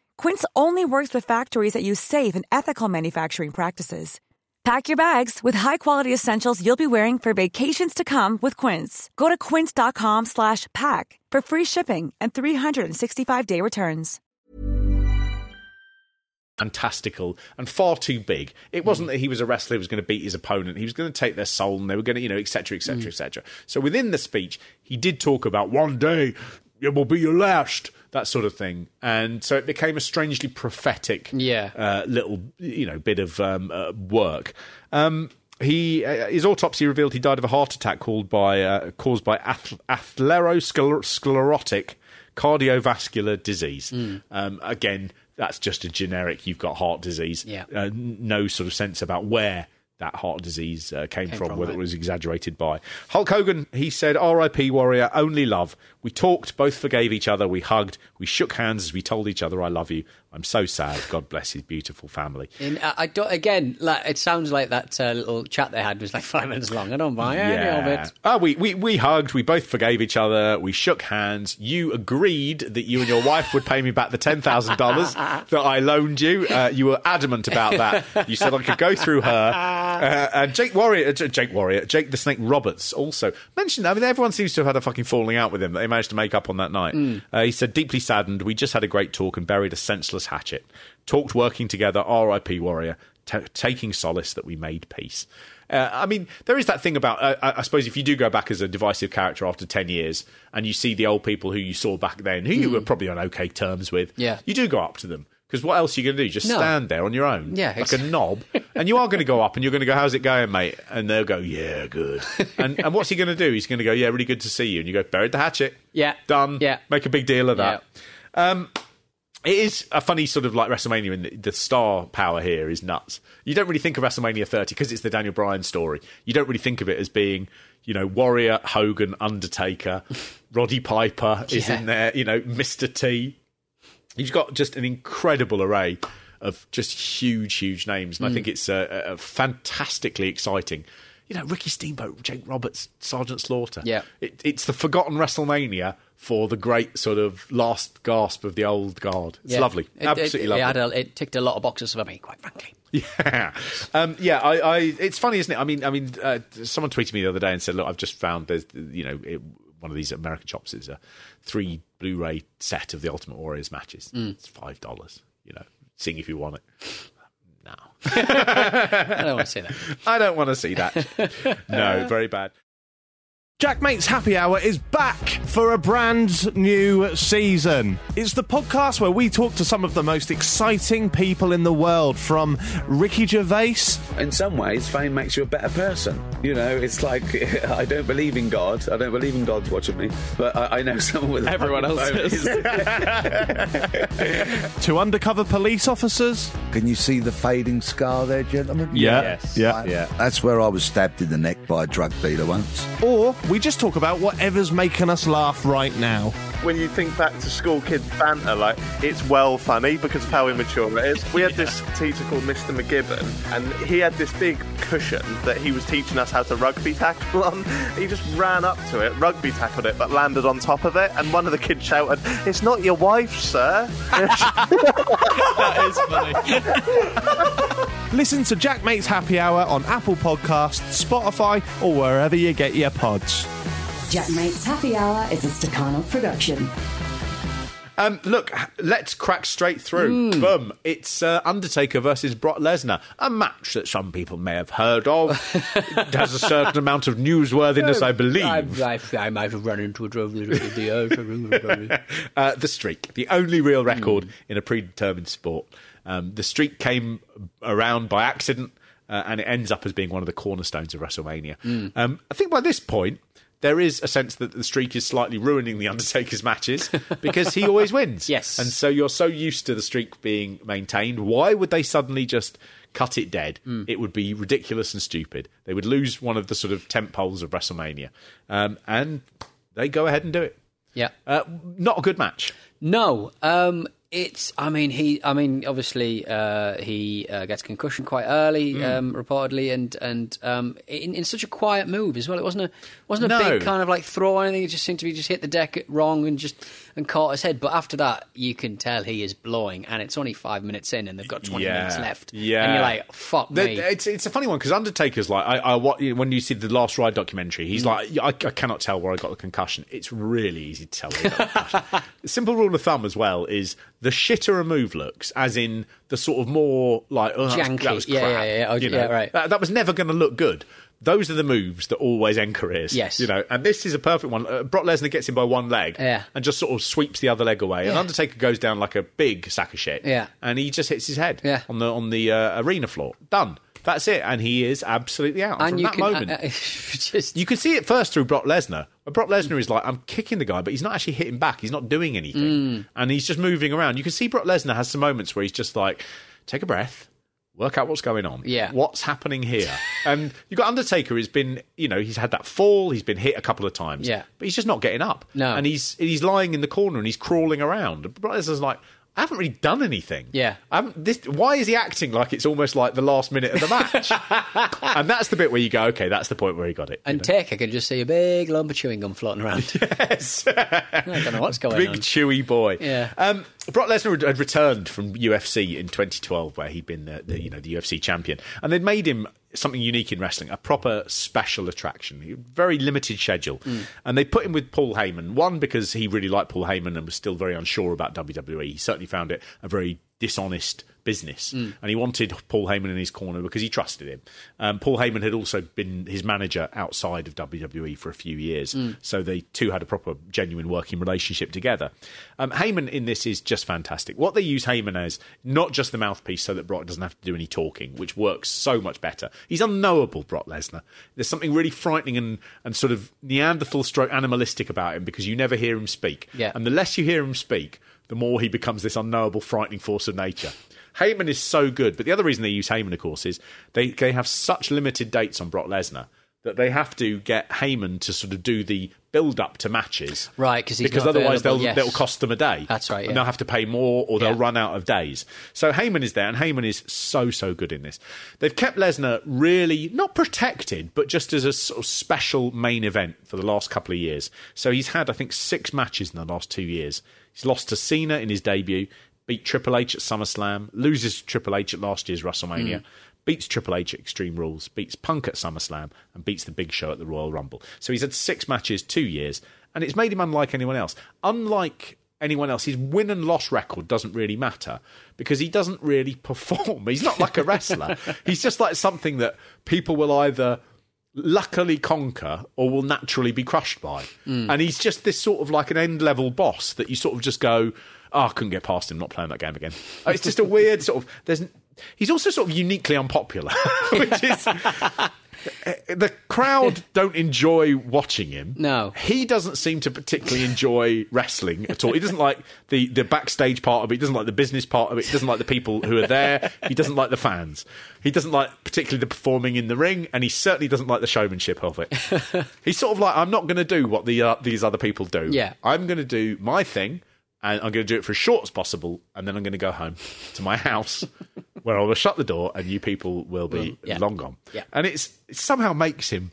S4: Quince only works with factories that use safe and ethical manufacturing practices. Pack your bags with high-quality essentials you'll be wearing for vacations to come with Quince. Go to quince.com slash pack for free shipping and 365-day returns.
S2: fantastical and far too big. It wasn't that he was a wrestler who was going to beat his opponent. He was going to take their soul and they were going to, you know, etc., etc., etc. So within the speech, he did talk about one day it will be your last, that sort of thing. And so it became a strangely prophetic
S1: Yeah.
S2: uh, little, you know, bit of um, uh, work. Um, he uh, his autopsy revealed he died of a heart attack called by uh, caused by ath- atherosclerotic cardiovascular disease. Um, again, that's just a generic. You've got heart disease.
S1: Yeah.
S2: Uh, no sort of sense about where that heart disease uh, came, from,
S1: from,
S2: whether it was exaggerated by. Hulk Hogan, he said, R.I.P. Warrior, only love. We talked, both forgave each other, we hugged, we shook hands as we told each other, I love you. I'm so sad. God bless his beautiful family.
S1: In, I, I don't, again, like, it sounds like that uh, little chat they had was like five minutes long. I don't buy any of it.
S2: Oh, we, we, we hugged, we both forgave each other, we shook hands. You agreed that you and your wife would pay me back the $10,000 that I loaned you. Uh, you were adamant about that. You said I could go through her. Uh, and Jake Warrior, uh, Jake Warrior, Jake the Snake Roberts also mentioned. that. I mean, everyone seems to have had a fucking falling out with him that they managed to make up on that night. Uh, he said, deeply saddened, we just had a great talk and buried a senseless hatchet. Talked working together, R.I.P. Warrior, t- taking solace that we made peace. Uh, I mean, there is that thing about. Uh, I I suppose if you do go back as a divisive character after ten years, and you see the old people who you saw back then, who you were probably on okay terms with,
S1: Yeah.
S2: you do go up to them because what else are you going to do? Just
S1: No.
S2: stand there on your own,
S1: Yeah,
S2: like
S1: ex-
S2: a knob, and you are going to go up and you're going to go, "How's it going, mate?" And they'll go, "Yeah, good." and and what's he going to do? He's going to go, "Yeah, really good to see you." And you go, "Buried the hatchet."
S1: Yeah.
S2: done.
S1: Yeah.
S2: make a big deal of that. Um, it is a funny sort of like WrestleMania, and the, the star power here is nuts. You don't really think of WrestleMania 30 because it's the Daniel Bryan story. You don't really think of it as being, you know, Warrior, Hogan, Undertaker, Roddy Piper is
S1: Yeah.
S2: in there, you know, Mr. T. You've got just an incredible array of just huge, huge names, and I think it's a, uh, fantastically exciting. You know, Ricky Steamboat, Jake Roberts, Sergeant Slaughter.
S1: Yeah.
S2: It, it's the forgotten WrestleMania for the great sort of last gasp of the old guard. It's
S1: Yeah.
S2: lovely,
S1: It-
S2: absolutely
S1: it,
S2: lovely.
S1: It, a, it ticked a lot of boxes for me, quite frankly.
S2: Yeah, um, yeah. I, I, it's funny, isn't it? I mean, I mean, uh, someone tweeted me the other day and said, "Look, I've just found there's, you know, it, one of these American shops is a three Blu-ray set of the Ultimate Warriors matches. It's five dollars. You know, seeing if you want it. No,
S1: I don't want to see that.
S2: I don't want to see that. no, very bad.
S5: Jack Mate's Happy Hour is back for a brand new season. It's the podcast where we talk to some of the most exciting people in the world, from Ricky Gervais.
S6: In some ways, fame makes you a better person. You know, it's like I don't believe in God. I don't believe in God's watching me, but I, I know someone with
S5: Everyone else is.
S6: is-
S5: to undercover police officers.
S7: Can you see the fading scar there, gentlemen?
S5: Yeah. Yes. Yeah.
S7: Yeah. That's where I was stabbed in the neck by a drug dealer once.
S5: Or we just talk about whatever's making us laugh right now.
S8: when you think back to school kid banter, like it's well funny because of how immature it is. We had this teacher called Mr. McGibbon, and he had this big cushion that he was teaching us how to rugby tackle on. He just ran up to it, rugby tackled it, but landed on top of it, and one of the kids shouted, "It's not your wife, sir."
S5: that is funny. Listen to Jack Mate's Happy Hour on Apple Podcasts, Spotify, or wherever you get your pods.
S9: Jack Mate's Happy Hour is a Stakhanov production.
S2: Um, look, let's crack straight through. Boom! It's uh, Undertaker versus Brock Lesnar, a match that some people may have heard of. it has a certain amount of newsworthiness, I believe.
S1: I, I, I might have run into a drove the, the
S2: uh, the streak, the only real record in a predetermined sport. Um, the streak came around by accident, uh, and it ends up as being one of the cornerstones of WrestleMania.
S1: Mm.
S2: Um, I think by this point, there is a sense that the streak is slightly ruining the Undertaker's matches because he always wins.
S1: Yes.
S2: and so you're so used to the streak being maintained. Why would they suddenly just? Cut it dead.
S1: Mm.
S2: It would be ridiculous and stupid. They would lose one of the sort of tent poles of WrestleMania, um, and they go ahead and do it.
S1: Yeah.
S2: Uh, not a good match.
S1: No, um, it's. I mean, he. I mean, obviously, uh, he uh, gets concussion quite early,
S2: Mm.
S1: um, reportedly, and and um, in, in such a quiet move as well. It wasn't a wasn't a
S2: No.
S1: big kind of like throw or anything. It just seemed to be just hit the deck wrong and just and caught his head. But after that, you can tell he is blowing, and it's only five minutes in, and they've got twenty minutes left.
S2: Yeah,
S1: and you're like, fuck
S2: The-
S1: me.
S2: It's it's a funny one because Undertaker's like I, I what when you see the Last Ride documentary, he's
S1: Mm.
S2: like I, I cannot tell where I got the concussion. It's really easy to tell. Where the simple rule of thumb as well is the shitter a move looks, as in the sort of more like oh, that was-
S1: Janky.
S2: that was
S1: Yeah,
S2: crap,
S1: yeah, yeah. Oh,
S2: you know?
S1: yeah, right.
S2: That, that was never going to look good. Those are the moves that always end careers.
S1: Yes.
S2: you know, and this is a perfect one. Uh, Brock Lesnar gets him by one leg,
S1: Yeah.
S2: and just sort of sweeps the other leg away, and Undertaker goes down like a big sack of shit,
S1: Yeah.
S2: and he just hits his head,
S1: Yeah.
S2: on the on the uh, arena floor. Done. That's it, and he is absolutely out.
S1: and
S2: From that
S1: can
S2: moment,
S1: uh, uh, just
S2: you can see it first through Brock Lesnar. But Brock Lesnar is like, I'm kicking the guy, but he's not actually hitting back. He's not doing anything,
S1: Mm.
S2: and he's just moving around. You can see Brock Lesnar has some moments where he's just like, take a breath. Work out what's going on.
S1: Yeah.
S2: What's happening here? and you've got Undertaker who's been, you know, he's had that fall, he's been hit a couple of times.
S1: Yeah.
S2: But he's just not getting up.
S1: No.
S2: And he's he's lying in the corner and he's crawling around. Brock Lesnar's like, I haven't really done anything.
S1: Yeah.
S2: I this, why is he acting like it's almost like the last minute of the match? and that's the bit where you go, okay, that's the point where he got it.
S1: and Taker can just see a big lump of chewing gum floating around.
S2: Yes.
S1: I don't know what's going
S2: Big
S1: on.
S2: chewy boy.
S1: Yeah.
S2: Um, Brock Lesnar had returned from UFC in 2012, where he'd been the, the you know the UFC champion, and they'd made him something unique in wrestling, a proper special attraction, very limited schedule,
S1: Mm.
S2: and they put him with Paul Heyman. One because he really liked Paul Heyman and was still very unsure about WWE. He certainly found it a very dishonest business,
S1: Mm.
S2: and he wanted Paul Heyman in his corner because he trusted him. Um, Paul Heyman had also been his manager outside of WWE for a few years,
S1: Mm.
S2: so they two had a proper, genuine working relationship together. Um, Heyman in this is just fantastic. What they use Heyman as, not just the mouthpiece so that Brock doesn't have to do any talking, which works so much better. He's unknowable, Brock Lesnar. There's something really frightening and, and sort of Neanderthal stroke animalistic about him because you never hear him speak.
S1: Yeah.
S2: And the less you hear him speak, the more he becomes this unknowable, frightening force of nature. Heyman is so good, but the other reason they use Heyman, of course, is they, they have such limited dates on Brock Lesnar that they have to get Heyman to sort of do the build up to matches.
S1: Right,
S2: because
S1: not
S2: otherwise they'll
S1: yes.
S2: they'll cost them a day.
S1: That's right,
S2: And they'll have to pay more or they'll
S1: Yeah.
S2: run out of days. So Heyman is there, and Heyman is so so good in this. They've kept Lesnar really not protected, but just as a sort of special main event for the last couple of years. So he's had I think six matches in the last two years. He's lost to Cena in his debut, beat Triple H at SummerSlam, loses to Triple H at last year's WrestleMania.
S1: Mm.
S2: Beats Triple H at Extreme Rules, beats Punk at SummerSlam, and beats the Big Show at the Royal Rumble. So he's had six matches, two years, and it's made him unlike anyone else. Unlike anyone else, his win and loss record doesn't really matter because he doesn't really perform. He's not like a wrestler. He's just like something that people will either luckily conquer or will naturally be crushed by. And he's just this sort of like an end level boss that you sort of just go, oh, I couldn't get past him, not playing that game again. Uh, it's just a weird sort of. There's. He's also sort of uniquely unpopular, which is uh, the crowd don't enjoy watching him.
S1: No.
S2: He doesn't seem to particularly enjoy wrestling at all. He doesn't like the, the backstage part of it. He doesn't like the business part of it. He doesn't like the people who are there. He doesn't like the fans. He doesn't like particularly the performing in the ring, and he certainly doesn't like the showmanship of it. He's sort of like, I'm not going to do what the uh, these other people do.
S1: Yeah.
S2: I'm going to do my thing, and I'm going to do it for as short as possible, and then I'm going to go home to my house where I will shut the door, and you people will be
S1: yeah.
S2: long gone.
S1: Yeah.
S2: And it's it somehow makes him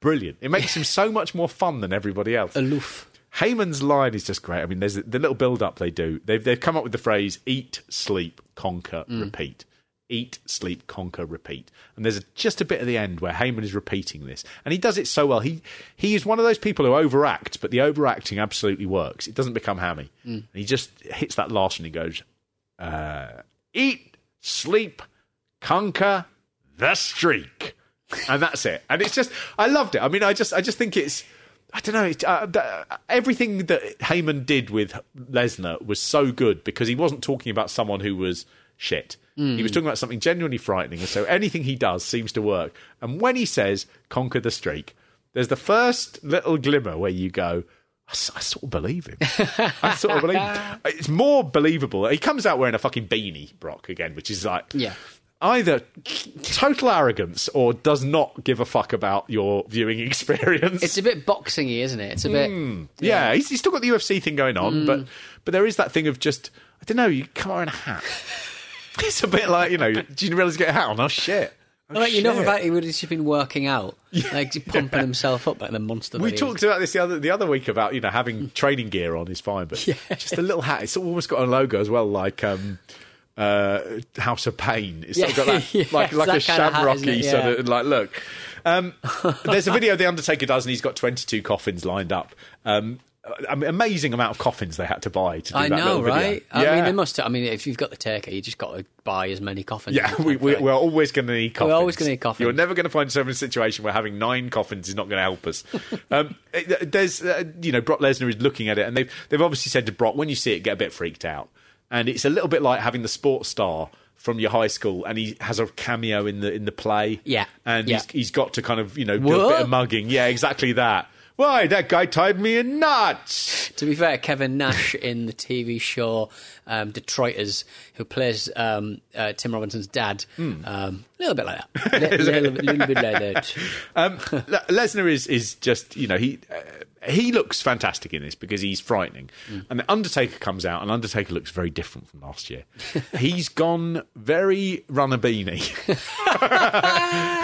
S2: brilliant. It makes him so much more fun than everybody else.
S1: Aloof.
S2: Heyman's line is just great. I mean, there's the little build up they do. They've they've come up with the phrase "eat, sleep, conquer, mm. repeat." Eat, sleep, conquer, repeat. And there's a, just a bit at the end where Heyman is repeating this, and he does it so well. He he is one of those people who overact, but the overacting absolutely works. It doesn't become hammy. And he just hits that last and He goes, uh, "Eat, sleep, conquer the streak," and that's it. And it's just, I loved it. I mean, I just, I just think it's. I don't know. It, uh, the, everything that Heyman did with Lesnar was so good because he wasn't talking about someone who was shit. He was talking about something genuinely frightening, and so anything he does seems to work. And when he says "conquer the streak," there's the first little glimmer where you go, I, sort of believe him. I sort of believe him. It's more believable. He comes out wearing a fucking beanie, Brock, again, which is like
S1: Yeah.
S2: either total arrogance or does not give a fuck about your viewing experience.
S1: It's a bit boxingy, isn't it? It's a bit.
S2: Mm. yeah, he's, he's still got the UFC thing going on, but but there is that thing of just I don't know. You come wearing a hat. it's a bit like you know. Do you realise you get a hat on? Oh shit! Oh,
S1: like you know, fact, he would have just been working out, like pumping himself up like the monster.
S2: We
S1: he is.
S2: talked about this the other the other week about you know having training gear on is fine, but just a little hat. It's almost got a logo as well, like um, uh, House of Pain. It's sort of got that,
S1: Yeah,
S2: like like a
S1: that kind of hat, isn't
S2: shamrocky
S1: it?
S2: sort of like look. Um, there's a video the Undertaker does, and he's got 22 coffins lined up. Um, amazing amount of coffins they had to buy to do
S1: I
S2: that
S1: know,
S2: little video.
S1: I
S2: Yeah.
S1: mean, they must. I mean, if you've got the taker, you just got to buy as many coffins.
S2: Yeah, we, we, we're always going to need coffins.
S1: We're always gonna need coffins.
S2: You're never going to find yourself in a situation where having nine coffins is not going to help us. um, there's, uh, you know, Brock Lesnar is looking at it, and they've they've obviously said to Brock, when you see it, get a bit freaked out, and it's a little bit like having the sports star from your high school, and he has a cameo in the in the play.
S1: Yeah,
S2: and
S1: yeah.
S2: he's he's got to kind of you know do a bit of mugging. Yeah, exactly that. Why that guy tied me in knots?
S1: To be fair, Kevin Nash in the TV show um, Detroiters, who plays um, uh, Tim Robinson's dad,
S2: Hmm.
S1: um, a little bit like that. A little, little bit like that.
S2: Um, Lesnar is is just you know he uh, he looks fantastic in this because he's frightening, and the Undertaker comes out, and Undertaker looks very different from last year. he's gone very runner beanie,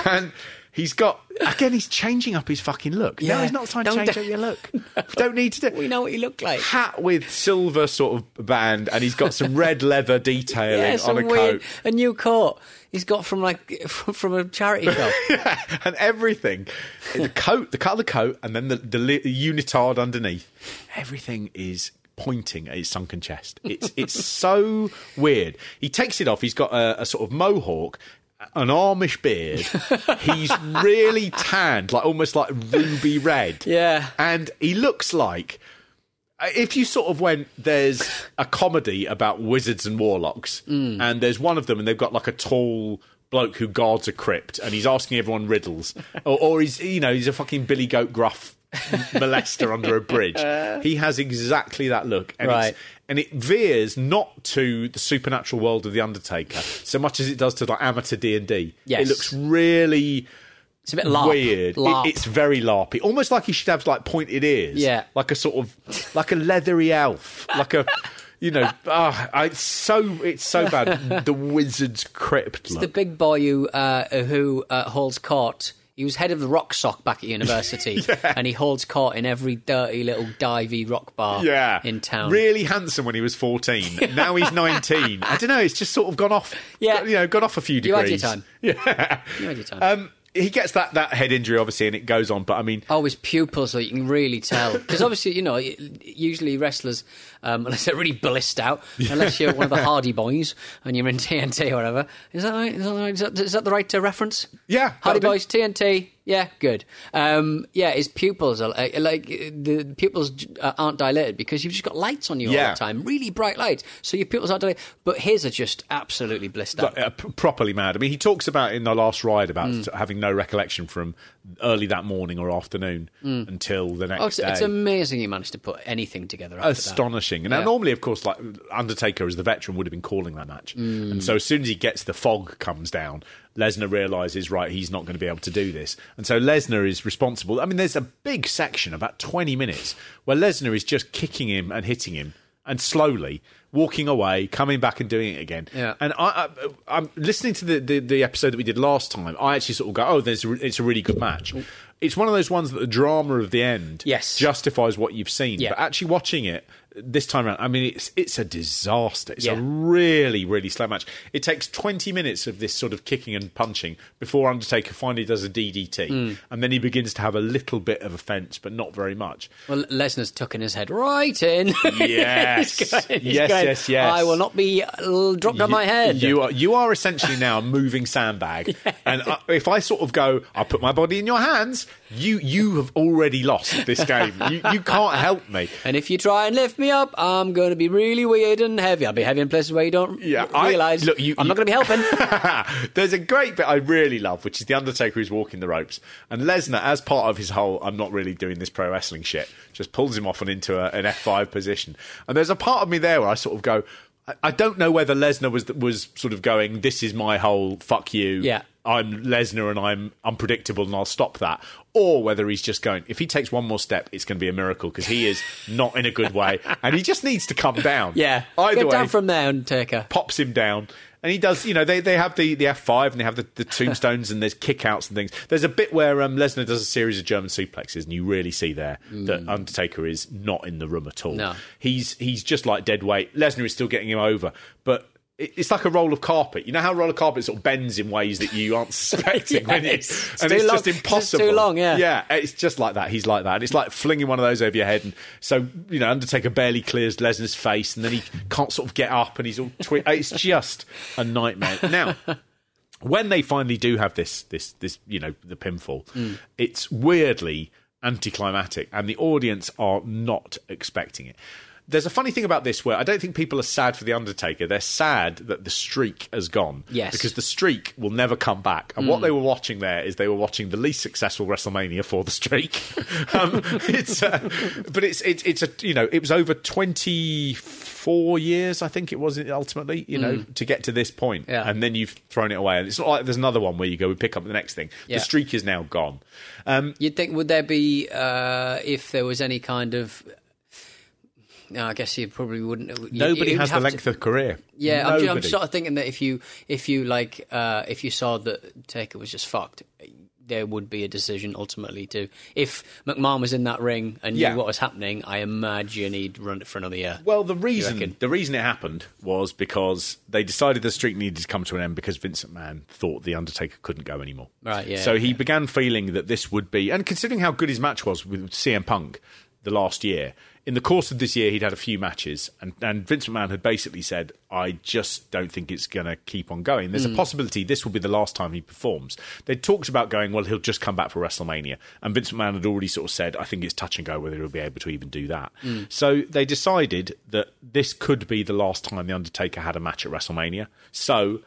S2: and he's got again. He's changing up his fucking look. no, he's not trying to change up your look. We don't need to do.
S1: We know what he looked like.
S2: Hat with silver sort of band, and he's got some red leather detailing
S1: Yeah,
S2: on a
S1: weird,
S2: coat.
S1: a new coat he's got from like from, from a charity shop.
S2: and everything. The coat, the cut of the coat, and then the, the li- unitard underneath. Everything is pointing at his sunken chest. It's it's so weird. He takes it off. He's got a, a sort of mohawk. An Amish beard. He's really tanned, like almost like ruby red.
S1: Yeah.
S2: And he looks like if you sort of went, there's a comedy about wizards and warlocks,
S1: Mm.
S2: and there's one of them, and they've got like a tall bloke who guards a crypt, and he's asking everyone riddles, or, or he's you know he's a fucking Billy Goat Gruff molester under a bridge. He has exactly that look, and
S1: Right.
S2: it's, and it veers not to the supernatural world of the Undertaker so much as it does to like amateur D and D.
S1: Yes.
S2: It looks really.
S1: It's a bit LARP.
S2: weird. It- it's very larpy, almost like he should have like pointed ears.
S1: Yeah.
S2: like a sort of like a leathery elf, like a. You know, ah, I- it's so it's so bad. The wizard's crypt.
S1: It's
S2: look.
S1: the big boy who uh, who uh, holds court. He was head of the rock sock back at university, and he holds court in every dirty little divey rock bar
S2: yeah,
S1: in town.
S2: Really handsome when he was fourteen. Now he's nineteen. I don't know. It's just sort of gone off.
S1: Yeah.
S2: you know, gone off a few degrees.
S1: You had your time.
S2: Yeah,
S1: You had your time.
S2: Um, he gets that, that head injury, obviously, and it goes on. But I mean,
S1: Oh, his pupils, so you can really tell. Because obviously, you know, usually wrestlers, um, unless they're really blissed out, unless you're one of the Hardy Boys and you're in TNT or whatever. Is that right? Is that, right? Is that, is that the right uh, reference?
S2: Yeah,
S1: Hardy
S2: that'll.
S1: Boys, TNT. Yeah, good. Um, yeah, his pupils are like, like the pupils uh, aren't dilated because you've just got lights on you all the time, really bright lights. So your pupils aren't dilated, but his are just absolutely blissed out.
S2: like, uh, p- properly mad. I mean, he talks about in the last ride about
S1: Mm.
S2: having no recollection from early that morning or afternoon
S1: Mm.
S2: until the next
S1: Oh, it's,
S2: day.
S1: it's amazing he managed to put anything together. After that.
S2: astonishing. And now
S1: Yeah.
S2: normally, of course, like Undertaker as the veteran would have been calling that match.
S1: Mm.
S2: And so as soon as he gets the fog comes down, Lesnar realizes right he's not going to be able to do this. And so Lesnar is responsible. I mean, there's a big section about 20 minutes where Lesnar is just kicking him and hitting him and slowly walking away, coming back and doing it again.
S1: Yeah.
S2: And I, I, I'm listening to the, the, the episode that we did last time. I actually sort of go, oh, there's a, it's a really good match. It's one of those ones that the drama of the end
S1: Yes.
S2: justifies what you've seen.
S1: Yeah.
S2: But actually watching it this time around, I mean, it's it's a disaster. It's
S1: Yeah.
S2: a really, really slow match. It takes 20 minutes of this sort of kicking and punching before Undertaker finally does a DDT.
S1: Mm.
S2: And then he begins to have a little bit of offence, but not very much.
S1: Well, Lesnar's tucking his head right in.
S2: Yes.
S1: He's going- he's
S2: Yes,
S1: going,
S2: yes, yes.
S1: I will not be uh, dropped on my head.
S2: You are you are essentially now a moving sandbag, and I, if I sort of go, I'll put my body in your hands. You you have already lost this game. You you can't help me.
S1: and if you try and lift me up, I'm going to be really weird and heavy. I'll be heavy in places where you don't
S2: Yeah, I-
S1: realise.
S2: look, you-
S1: I'm not going to be helping.
S2: There's a great bit I really love, which is the Undertaker who's walking the ropes, and Lesnar, as part of his whole "I'm not really doing this pro wrestling shit," just pulls him off and into a, an F5 position. And there's a part of me there where I sort of go, I, I don't know whether Lesnar was was sort of going, "This is my whole fuck you."
S1: Yeah.
S2: I'm Lesnar and I'm unpredictable and I'll stop that. Or whether he's just going, if he takes one more step, it's going to be a miracle because he is not in a good way and he just needs to come down.
S1: yeah.
S2: Either
S1: Get
S2: way,
S1: down from there, Undertaker.
S2: pops him down. And he does, you know, they, they have the, the F5 and they have the, the tombstones and there's kickouts and things. There's a bit where um, Lesnar does a series of German suplexes and you really see there that Undertaker is not in the room at all.
S1: No.
S2: He's, he's just like dead weight. Lesnar is still getting him over, but it's like a roll of carpet. You know how a roll of carpet sort of bends in ways that you aren't suspecting,
S1: It's
S2: and it's
S1: long.
S2: just
S1: It's
S2: impossible.
S1: too long, yeah.
S2: yeah, it's just like that. He's like that. and It's like flinging one of those over your head, and so you know, Undertaker barely clears Lesnar's face, and then he can't sort of get up, and he's all twi- It's just a nightmare. Now, when they finally do have this, this, this, you know, the pinfall,
S1: Mm.
S2: it's weirdly anticlimactic, and the audience are not expecting it. There's a funny thing about this where I don't think people are sad for the Undertaker. They're sad that the streak has gone.
S1: Yes.
S2: Because the streak will never come back. And what
S1: Mm.
S2: they were watching there is they were watching the least successful WrestleMania for the streak. um, it's, uh, but it's, it's it's a you know it was over 24 years I think it was ultimately you know
S1: Mm.
S2: to get to this point.
S1: Yeah.
S2: and then you've thrown it away. And it's not like there's another one where you go we pick up the next thing.
S1: Yeah.
S2: The streak is now gone. Um,
S1: You'd think, would there be, uh, if there was any kind of. No, I guess you probably wouldn't. you-
S2: nobody
S1: you'd
S2: has the
S1: have to-
S2: length of career.
S1: Yeah, I'm, I'm sort of thinking that if you if you like uh, if you saw that Taker was just fucked, there would be a decision ultimately to if McMahon was in that ring and
S2: Yeah.
S1: knew what was happening. I imagine he'd run it for another year.
S2: Well, the reason the reason it happened was because they decided the streak needed to come to an end because Vincent McMahon thought the Undertaker couldn't go anymore.
S1: Right, yeah,
S2: So he began feeling that this would be, and considering how good his match was with CM Punk the last year, in the course of this year he'd had a few matches, and, and Vince McMahon had basically said, "I just don't think it's going to keep on going. There's
S1: Mm.
S2: a possibility this will be the last time he performs." They talked about going, "Well, he'll just come back for WrestleMania," and Vince McMahon had already sort of said, "I think it's touch and go whether he'll be able to even do that."
S1: Mm.
S2: So they decided that this could be the last time The Undertaker had a match at WrestleMania. So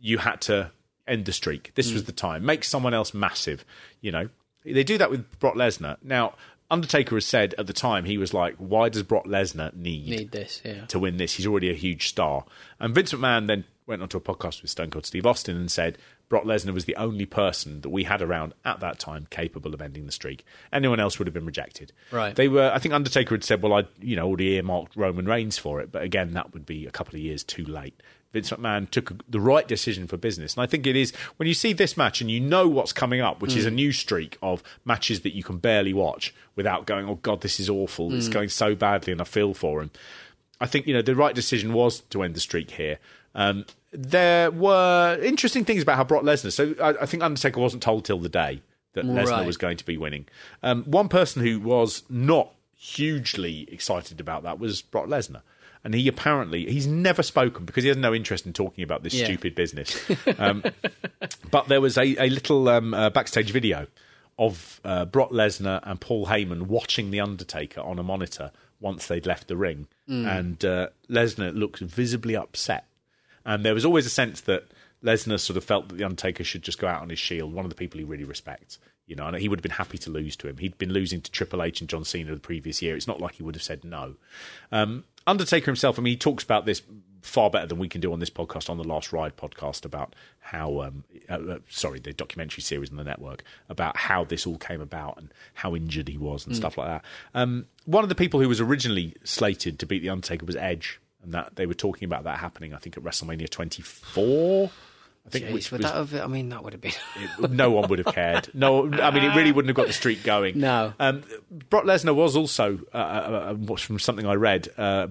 S2: you had to end the streak. This was the time. Make someone else massive. You know, they do that with Brock Lesnar. Now, Undertaker has said at the time, he was like, why does Brock Lesnar need,
S1: Need this, yeah.
S2: to win this? He's already a huge star. And Vince McMahon then went onto a podcast with Stone Cold Steve Austin and said, Brock Lesnar was the only person that we had around at that time capable of ending the streak. Anyone else would have been rejected.
S1: Right.
S2: They were. I think Undertaker had said, "Well, I, you know, already earmarked Roman Reigns for it," but again, that would be a couple of years too late. Vince McMahon took the right decision for business, and I think it is when you see this match and you know what's coming up, which is a
S1: Mm.
S2: new streak of matches that you can barely watch without going, "Oh God, this is awful. It's
S1: Mm.
S2: going so badly," and I feel for him. I think you know the right decision was to end the streak here. Um, there were interesting things about how Brock Lesnar. So I, I think Undertaker wasn't told till the day that Lesnar
S1: Right.
S2: was going to be winning. Um, one person who was not hugely excited about that was Brock Lesnar. And he apparently he's never spoken because he has no interest in talking about this
S1: Yeah.
S2: stupid business. Um, but there was a, a little um, uh, backstage video of uh, Brock Lesnar and Paul Heyman watching the Undertaker on a monitor once they'd left the ring,
S1: Mm.
S2: and uh, Lesnar looks visibly upset. And there was always a sense that Lesnar sort of felt that the Undertaker should just go out on his shield. One of the people he really respects, you know, and he would have been happy to lose to him. He'd been losing to Triple H and John Cena the previous year. It's not like he would have said no. Um, Undertaker himself, I mean, he talks about this far better than we can do on this podcast, on the Last Ride podcast, about how, um, uh, uh, sorry, the documentary series on the network, about how this all came about and how injured he was and
S1: Mm.
S2: stuff like that. Um, one of the people who was originally slated to beat The Undertaker was Edge, and that they were talking about that happening, I think, at WrestleMania 24. I think
S1: Jeez,
S2: which
S1: would
S2: was,
S1: that have, I mean, that would have been.
S2: it- no one would have cared. No, I mean, it really wouldn't have got the streak going.
S1: No.
S2: Um, Brock Lesnar was also, uh, uh, uh, from something I read, uh,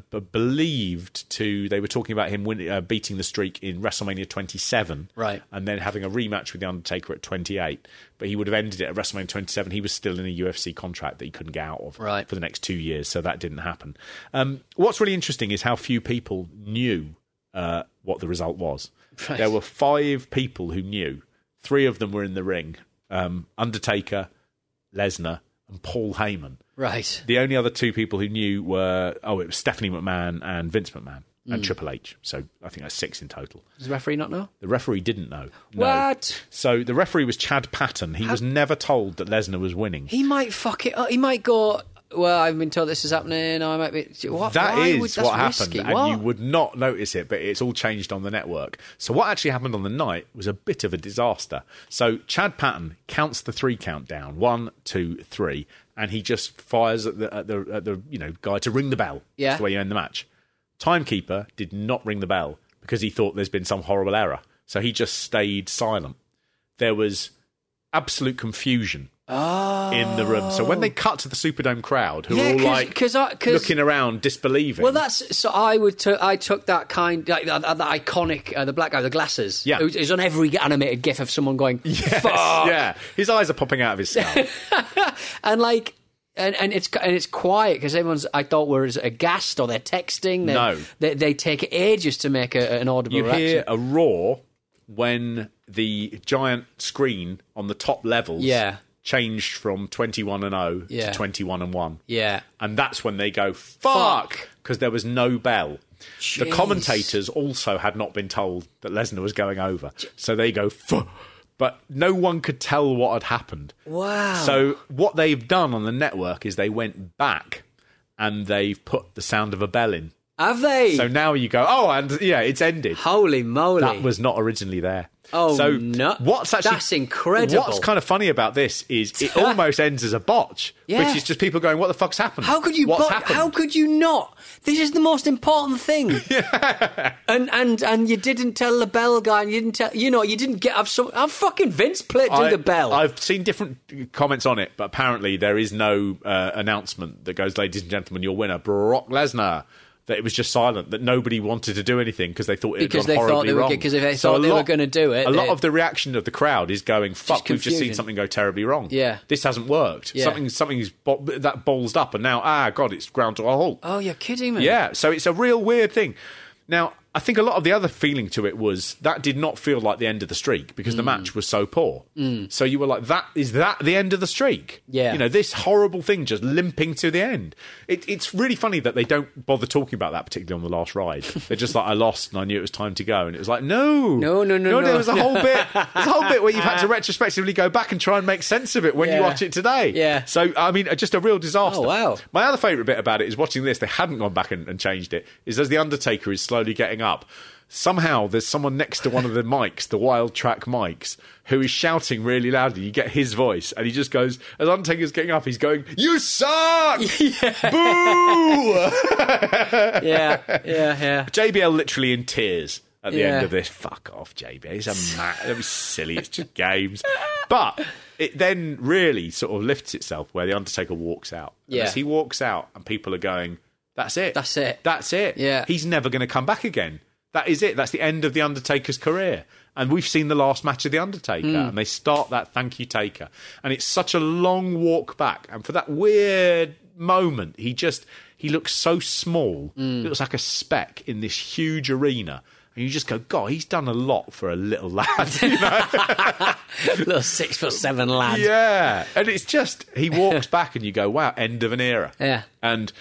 S2: believed to. They were talking about him win, uh, beating the streak in WrestleMania 27,
S1: Right.
S2: and then having a rematch with the Undertaker at 28. But he would have ended it at WrestleMania 27. He was still in a UFC contract that he couldn't get out of
S1: Right.
S2: for the next two years, so that didn't happen. Um, what's really interesting is how few people knew uh, what the result was.
S1: Right.
S2: There were five people who knew. Three of them were in the ring: um, Undertaker, Lesnar, and Paul Heyman.
S1: Right.
S2: The only other two people who knew were oh, it was Stephanie McMahon and Vince McMahon and
S1: Mm.
S2: Triple H. So I think that's six in total.
S1: Does the referee not know?
S2: The referee didn't know. No.
S1: What?
S2: So the referee was Chad Patton. He was never told that Lesnar was winning.
S1: He might fuck it up. He might go, well, I've been told this is happening. I might be. What?
S2: That
S1: Why
S2: is
S1: would,
S2: what
S1: risky.
S2: happened,
S1: What?
S2: and you would not notice it, but it's all changed on the network. So what actually happened on the night was a bit of a disaster. So Chad Patton counts the three countdown one, two, three, and he just fires at the at the, at the you know guy to ring the bell.
S1: Yeah.
S2: That's the way you end the match. Timekeeper did not ring the bell because he thought there's been some horrible error, so he just stayed silent. There was absolute confusion in the room. So when they cut to the Superdome crowd, who
S1: Oh. Yeah,
S2: are all like
S1: 'cause I- 'cause-
S2: looking around, disbelieving.
S1: Well, that's so. I would. T- I took that kind, like, that, that iconic, uh, the black guy, with the glasses.
S2: Yeah.
S1: it was, was on every animated GIF of someone going,
S2: Yes,
S1: "Fuck,"
S2: yeah, his eyes are popping out of his skull.
S1: and like, and, and it's and it's quiet because everyone's. I thought were aghast or they're texting. They,
S2: No.
S1: they, they take ages to make a, an audible
S2: you
S1: reaction.
S2: hear a roar when the giant screen on the top levels
S1: Yeah.
S2: changed from 21 and 0
S1: Yeah.
S2: to 21 and 1.
S1: Yeah.
S2: And that's when they go, fuck! Because there was no bell. The commentators also had not been told that Lesnar was going over. So they go, fuck. But no one could tell what had happened.
S1: Wow.
S2: So what they've done on the network is they went back and they've put the sound of a bell in.
S1: Have they?
S2: So now you go, oh, and yeah, it's ended.
S1: Holy moly!
S2: That was not originally there.
S1: Oh,
S2: so
S1: no.
S2: What's actually
S1: That's incredible.
S2: What's kind of funny about this is it almost ends as a botch,
S1: Yeah.
S2: which is just people going, "What the fuck's happened?
S1: How could you? But
S2: happened?"
S1: how could you not? This is the most important thing. And and and you didn't tell the bell guy. And you didn't tell. You know, you didn't get. I've, some. Have fucking Vince played do the bell.
S2: I've seen different comments on it, but apparently there is no uh, announcement that goes, "Ladies and gentlemen, your winner, Brock Lesnar." That it was just silent. That nobody wanted to do anything because they thought it had
S1: Because
S2: gone
S1: they thought
S2: horribly wrong.
S1: 'cause if they
S2: So
S1: thought they were gonna do it,
S2: a lot of the reaction of the crowd is going, "Fuck, we've just seen something go terribly wrong.
S1: Yeah.
S2: this hasn't worked.
S1: Yeah.
S2: Something, something's bo- that ballsed up, and now, ah, God, it's ground to a halt."
S1: oh, you're kidding me.
S2: Yeah, so it's a real weird thing. Now, I think a lot of the other feeling to it was that did not feel like the end of the streak because
S1: Mm.
S2: the match was so poor. So you were like, that is that the end of the streak?
S1: Yeah.
S2: You know, this horrible thing just limping to the end. It, it's really funny that they don't bother talking about that, particularly on the last ride. They're just like, I lost and I knew it was time to go. And it was like, no.
S1: No, no, no,
S2: There
S1: no.
S2: there was a whole bit, there's a whole bit where you've had to retrospectively go back and try and make sense of it when you watch it today.
S1: Yeah.
S2: So, I mean, just a real disaster.
S1: Oh, wow.
S2: My other favourite bit about it is watching this. They hadn't gone back and, and changed it. Is as the Undertaker is slowly getting up. Somehow there's someone next to one of the mics, the wild track mics, who is shouting really loudly. You get his voice, and he just goes as Undertaker's getting up. He's going, "You suck! Boo!"
S1: yeah, yeah, yeah.
S2: JBL literally in tears at the
S1: Yeah.
S2: end of this. Fuck off, JBL. It's a man. that was silly. It's just games. But it then really sort of lifts itself where the Undertaker walks out.
S1: Yeah.
S2: As he walks out, and people are going, "That's it.
S1: That's it.
S2: That's it.
S1: Yeah.
S2: He's never going to come back again." That is it. That's the end of the Undertaker's career. And we've seen the last match of the Undertaker,
S1: Mm.
S2: and they start that "Thank You, Taker," and it's such a long walk back. And for that weird moment, he just he looks so small.
S1: Mm.
S2: He looks like a speck in this huge arena. And you just go, God, he's done a lot for a little lad. you know?
S1: Little six foot seven lad.
S2: Yeah, and it's just he walks back, and you go, "Wow, end of an era."
S1: Yeah.
S2: and.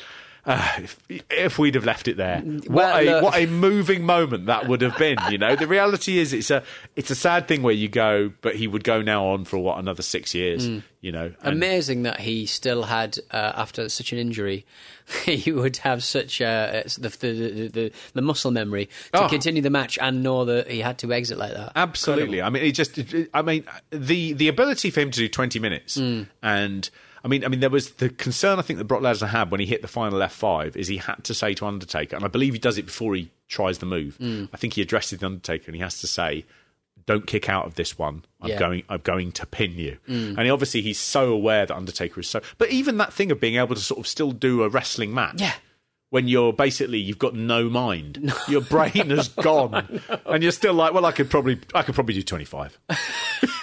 S2: Uh, if, if we'd have left it there, what
S1: Well,
S2: a
S1: look-
S2: what a moving moment that would have been. You know, the reality is it's a it's a sad thing where you go, but he would go now on for what another six years.
S1: Mm.
S2: You know, and-
S1: Amazing that he still had, uh, after such an injury, he would have such uh, the, the, the, the muscle memory to
S2: Oh.
S1: continue the match and know that he had to exit like that.
S2: Absolutely. I mean, it just. I mean, the the ability for him to do twenty minutes,
S1: Mm.
S2: and I mean, I mean, there was the concern I think that Brock Lesnar had when he hit the final F five is he had to say to Undertaker, and I believe he does it before he tries the move.
S1: Mm.
S2: I think he addresses the Undertaker and he has to say. Don't kick out of this one. I'm
S1: Yeah.
S2: going. I'm going to pin you.
S1: Mm.
S2: And he, obviously, he's so aware that Undertaker is so. But even that thing of being able to sort of still do a wrestling match.
S1: Yeah.
S2: When you're basically you've got no mind, your brain has gone, and you're still like, well, I could probably, I could probably do 25.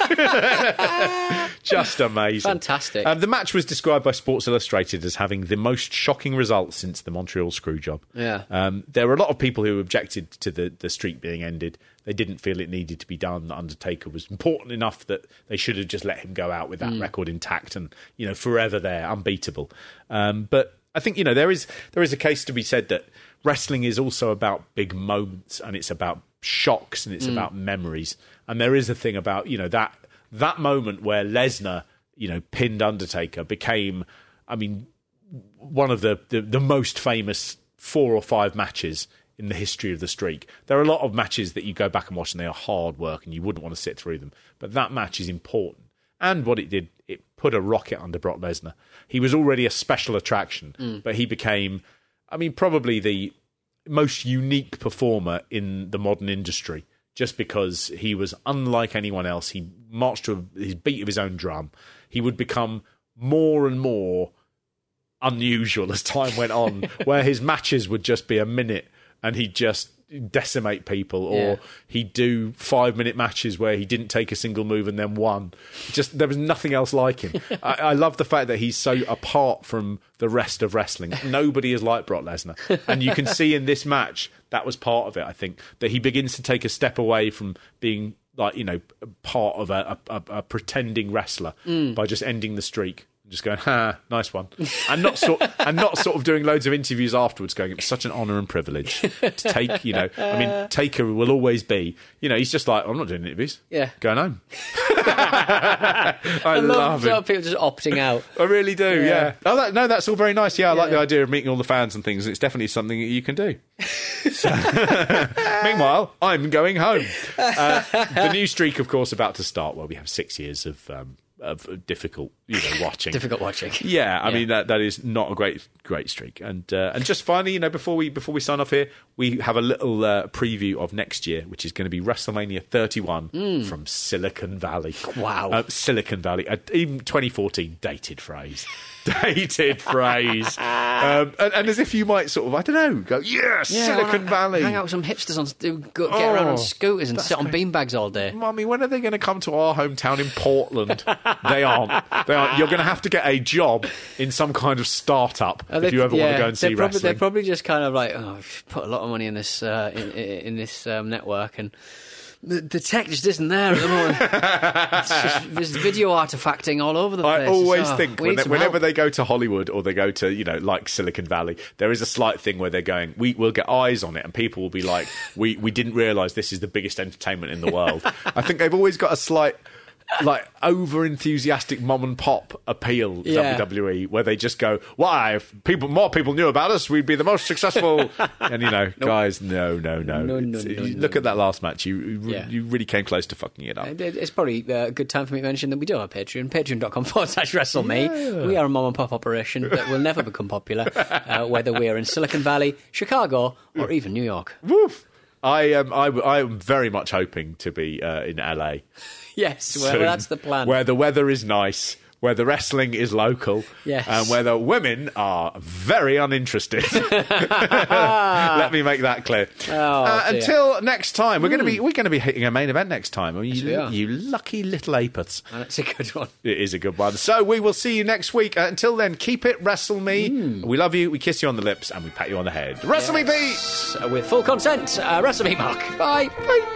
S2: Just amazing.
S1: Fantastic.
S2: Um, the match was described by Sports Illustrated as having the most shocking result since the Montreal Screwjob.
S1: Yeah.
S2: Um, there were a lot of people who objected to the, the streak being ended. They didn't feel it needed to be done. The Undertaker was important enough that they should have just let him go out with that
S1: Mm.
S2: record intact and you know forever there, unbeatable. Um, but I think you know there is there is a case to be said that wrestling is also about big moments and it's about shocks and it's
S1: Mm.
S2: about memories. And there is a thing about you know that that moment where Lesnar you know pinned Undertaker became, I mean, one of the, the, the most famous four or five matches in the history of the streak. There are a lot of matches that you go back and watch and they are hard work and you wouldn't want to sit through them. But that match is important. And what it did, it put a rocket under Brock Lesnar. He was already a special attraction,
S1: Mm.
S2: but he became, I mean, probably the most unique performer in the modern industry just because he was unlike anyone else. He marched to his beat of his own drum. He would become more and more unusual as time went on, where his matches would just be a minute and he'd just decimate people, or
S1: Yeah.
S2: he'd do five minute matches where he didn't take a single move and then won. Just there was nothing else like him. I, I love the fact that he's so apart from the rest of wrestling. Nobody is like Brock Lesnar, and you can see in this match that was part of it. I think that he begins to take a step away from being like you know part of a, a, a, a pretending wrestler
S1: Mm.
S2: by just ending the streak. Just going, ha, nice one, and not sort and not sort of doing loads of interviews afterwards. Going, it's such an honour and privilege to take. You know, I mean, Taker will always be. You know, he's just like, I'm not doing interviews.
S1: Yeah.
S2: going home. I,
S1: I
S2: love
S1: a lot
S2: it.
S1: of people just opting out.
S2: I really do.
S1: Yeah.
S2: Yeah. Oh, that, no, that's all very nice. Yeah, I like the idea of meeting all the fans and things. It's definitely something that you can do. So- meanwhile, I'm going home. Uh, the new streak, of course, about to start. Well, we have six years of. Um, of difficult, you know, watching.
S1: Difficult watching.
S2: Yeah, I
S1: Yeah.
S2: mean that that is not a great great streak. And uh, and just finally, you know, before we before we sign off here, we have a little uh, preview of next year, which is going to be WrestleMania 31 from Silicon Valley.
S1: Wow.
S2: uh, Silicon Valley, uh, even 2014, dated phrase, dated phrase, um, and, and as if you might sort of, I don't know, go yes,
S1: Yeah,
S2: Silicon Valley.
S1: Hang out with some hipsters on go, get around
S2: Oh,
S1: on scooters and sit on beanbags all day.
S2: Mummy, when are they going to come to our hometown in Portland? they aren't. They aren't. You're going to have to get a job in some kind of startup if you ever want to go and see
S1: probably, They're probably just kind of like, oh, put a lot of money in this uh, in, in, in this um, network, and the, the tech just isn't there at the moment. There's video artifacting all over the place.
S2: I always
S1: It's, oh,
S2: think
S1: we
S2: when they- whenever
S1: help.
S2: they go to Hollywood or they go to you know like Silicon Valley, there is a slight thing where they're going. We will get eyes on it, and people will be like, "We we didn't realize this is the biggest entertainment in the world." I think they've always got a slight. Like over enthusiastic mom and pop appeal
S1: Yeah.
S2: WWE, where they just go, "Why? If people more people knew about us, we'd be the most successful." and you know, guys, no, no, no.
S1: No, no, no,
S2: you
S1: no,
S2: look at that last match. You you,
S1: Yeah.
S2: you really came close to fucking it up.
S1: It's probably uh, a good time for me to mention that we do have a Patreon, patreon.com forward slash Wrestle WrestleMe. We are a mom and pop operation that will never become popular, uh, whether we are in Silicon Valley, Chicago, or even New York.
S2: Woof. I am. I, I am very much hoping to be uh, in LA.
S1: Yes, well,
S2: soon,
S1: that's the plan.
S2: Where the weather is nice, where the wrestling is local,
S1: Yes.
S2: and where the women are very uninterested. Let me make that clear.
S1: Oh,
S2: Uh, until next time, we're going to be we're going to be hitting a main event next time. I mean,
S1: we
S2: you,
S1: are.
S2: you lucky little apers.
S1: And it's a good one.
S2: It is a good one. So we will see you next week. Uh, until then, keep it wrestle me. We love you. We kiss you on the lips and we pat you on the head. Wrestle me, Pete.
S1: With full consent, uh, wrestle me, Mark. Bye. Bye.